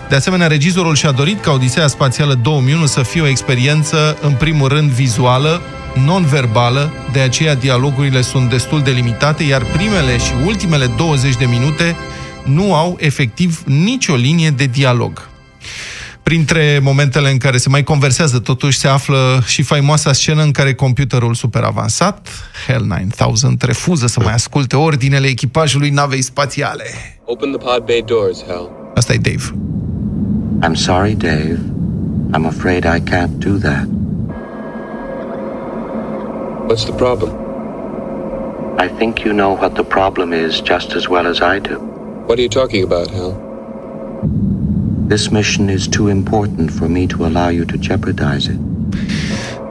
De asemenea, regizorul și-a dorit ca Odiseea Spațială 2001 să fie o experiență, în primul rând, vizuală, non-verbală, de aceea dialogurile sunt destul de limitate, iar primele și ultimele 20 de minute nu au efectiv nicio linie de dialog. Printre momentele în care se mai conversează, totuși se află și faimoasa scenă în care computerul super avansat, Hell 9000, refuză să mai asculte ordinele echipajului navei spațiale. Open the pod bay doors, Hal. Asta e Dave. I'm sorry, Dave. I'm afraid I can't do that. What's the problem? I think you know what the problem is just as well as I do. What are you talking about, Hal? This mission is too important for me to allow you to jeopardize it.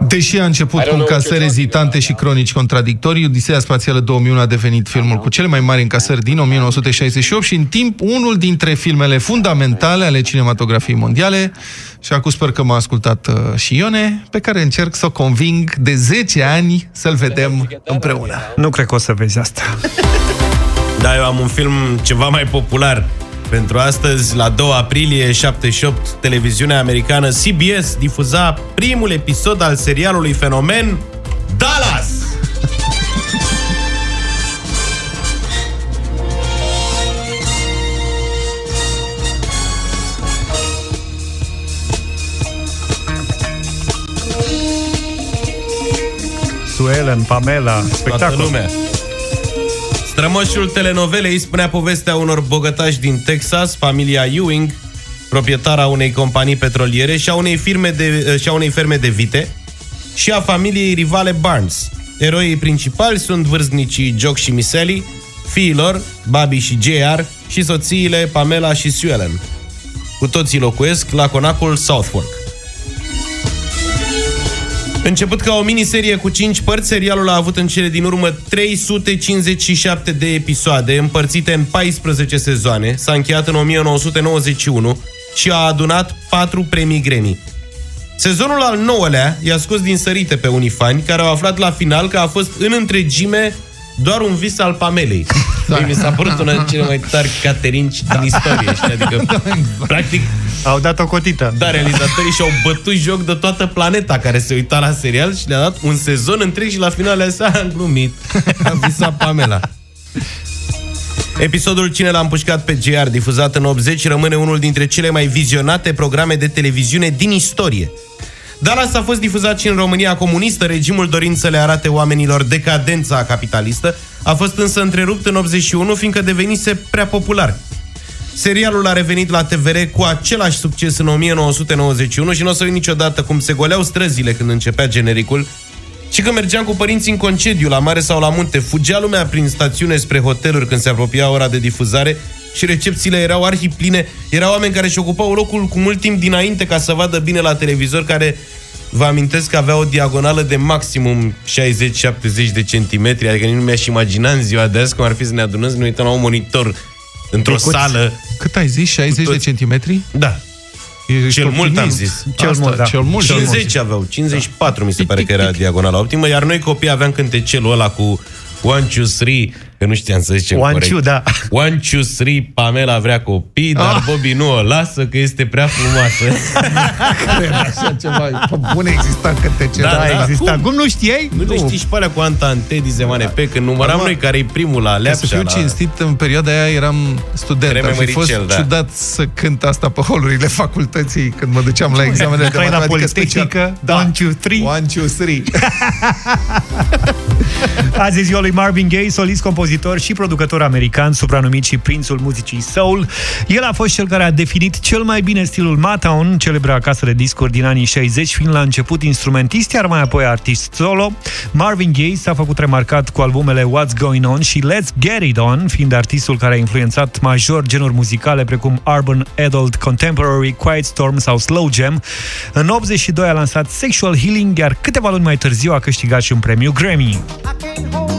Deși a început cu încasări ezitante și cronici contradictorii, Odiseea Spațială 2001 a devenit filmul cu cele mai mari încasări din 1968 și în timp unul dintre filmele fundamentale ale cinematografiei mondiale. Și acum sper că m-a ascultat uh, și Ione, pe care încerc să o conving de 10 ani să-l vedem împreună. Nu cred că o să vezi asta. Da, eu am un film ceva mai popular pentru astăzi, la 2 aprilie 78, televiziunea americană CBS difuza primul episod al serialului Fenomen Dallas! Sue Ellen, Pamela, Toată spectacol. lumea. Strămoșul telenovelei spunea povestea unor bogătași din Texas, familia Ewing, proprietara unei companii petroliere și a unei, firme de, și a unei ferme de vite, și a familiei rivale Barnes. Eroii principali sunt vârstnicii Jock și Miseli, fiilor, Bobby și JR, și soțiile Pamela și Sue Ellen. Cu toții locuiesc la conacul South Fork. Început ca o miniserie cu 5 părți, serialul a avut în cele din urmă 357 de episoade, împărțite în 14 sezoane, s-a încheiat în 1991 și a adunat 4 premii Grammy. Sezonul al nouălea i-a scos din sărite pe unii fani, care au aflat la final că a fost în întregime doar un vis al Pamelei. Da. Mi s-a părut una dintre cele mai tari caterinci din istorie. Știi? Adică, practic, Au dat o cotită. da, realizatorii și-au bătut joc de toată planeta care se uita la serial și le-a dat un sezon întreg și la finale sa a glumit. A visat Pamela. Episodul Cine l-a împușcat pe GR, difuzat în 80, rămâne unul dintre cele mai vizionate programe de televiziune din istorie. Dallas a fost difuzat și în România comunistă, regimul dorind să le arate oamenilor decadența capitalistă, a fost însă întrerupt în 81, fiindcă devenise prea popular. Serialul a revenit la TVR cu același succes în 1991 și nu o să uit niciodată cum se goleau străzile când începea genericul și când mergeam cu părinții în concediu la mare sau la munte, fugea lumea prin stațiune spre hoteluri când se apropia ora de difuzare și recepțiile erau arhipline. Erau oameni care își ocupau locul cu mult timp dinainte ca să vadă bine la televizor, care vă amintesc că avea o diagonală de maximum 60-70 de centimetri, adică nici nu mi-aș imagina în ziua de azi cum ar fi să ne adunăm, să ne uităm la un monitor într-o Micuț. sală. Cât ai zis? 60 de centimetri? Da. Ești Cel mult am optimist. zis. Cel Asta, mult, da. Cel mult, Cel 50 mult. aveau, 54 mi se pare că era diagonala optimă, iar noi copii aveam cântecelul ăla cu One, two, three, că nu știam să zicem One, corect. two, da. One, two, three, Pamela vrea copii, dar Ah. Bobby nu o lasă, că este prea frumoasă. Cred așa ceva. Pe bune exista cântece. Da, da, exista. cum? Cum nu știai? Nu le știi și pe alea cu Anta Antedi, Zemane Pe, când număram Acum, noi care e primul la Ca Leapșa. să fiu la... cinstit, în perioada aia eram student. Vreme Ar fi fost măricel, da. ciudat să cânt asta pe holurile facultății când mă duceam la examenele de Intrai la matematică Politehnică, special. Da. one, two, three. One, two, three. Azi e ziua lui Marvin Gaye, solist, compozitor compozitor și producător american, supranumit și prințul muzicii soul. El a fost cel care a definit cel mai bine stilul Motown, celebra casă de discuri din anii 60, fiind la început instrumentist, iar mai apoi artist solo. Marvin Gaye s-a făcut remarcat cu albumele What's Going On și Let's Get It On, fiind artistul care a influențat major genuri muzicale precum Urban, Adult, Contemporary, Quiet Storm sau Slow Jam. În 82 a lansat Sexual Healing, iar câteva luni mai târziu a câștigat și un premiu Grammy. Din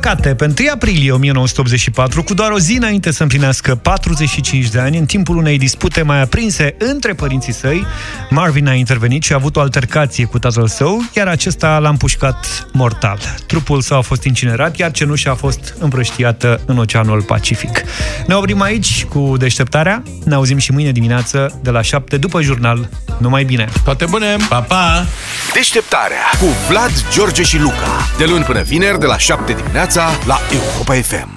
păcate, pe 1 aprilie 1984, cu doar o zi înainte să împlinească 45 de ani, în timpul unei dispute mai aprinse între părinții săi, Marvin a intervenit și a avut o altercație cu tatăl său, iar acesta l-a împușcat mortal. Trupul său a fost incinerat, iar cenușa a fost împrăștiată în Oceanul Pacific. Ne oprim aici cu deșteptarea. Ne auzim și mâine dimineață de la 7 după jurnal. Numai bine! Toate bune! Pa, pa! Deșteptarea cu Vlad, George și Luca. De luni până vineri, de la 7 dimineața, la Europa FM.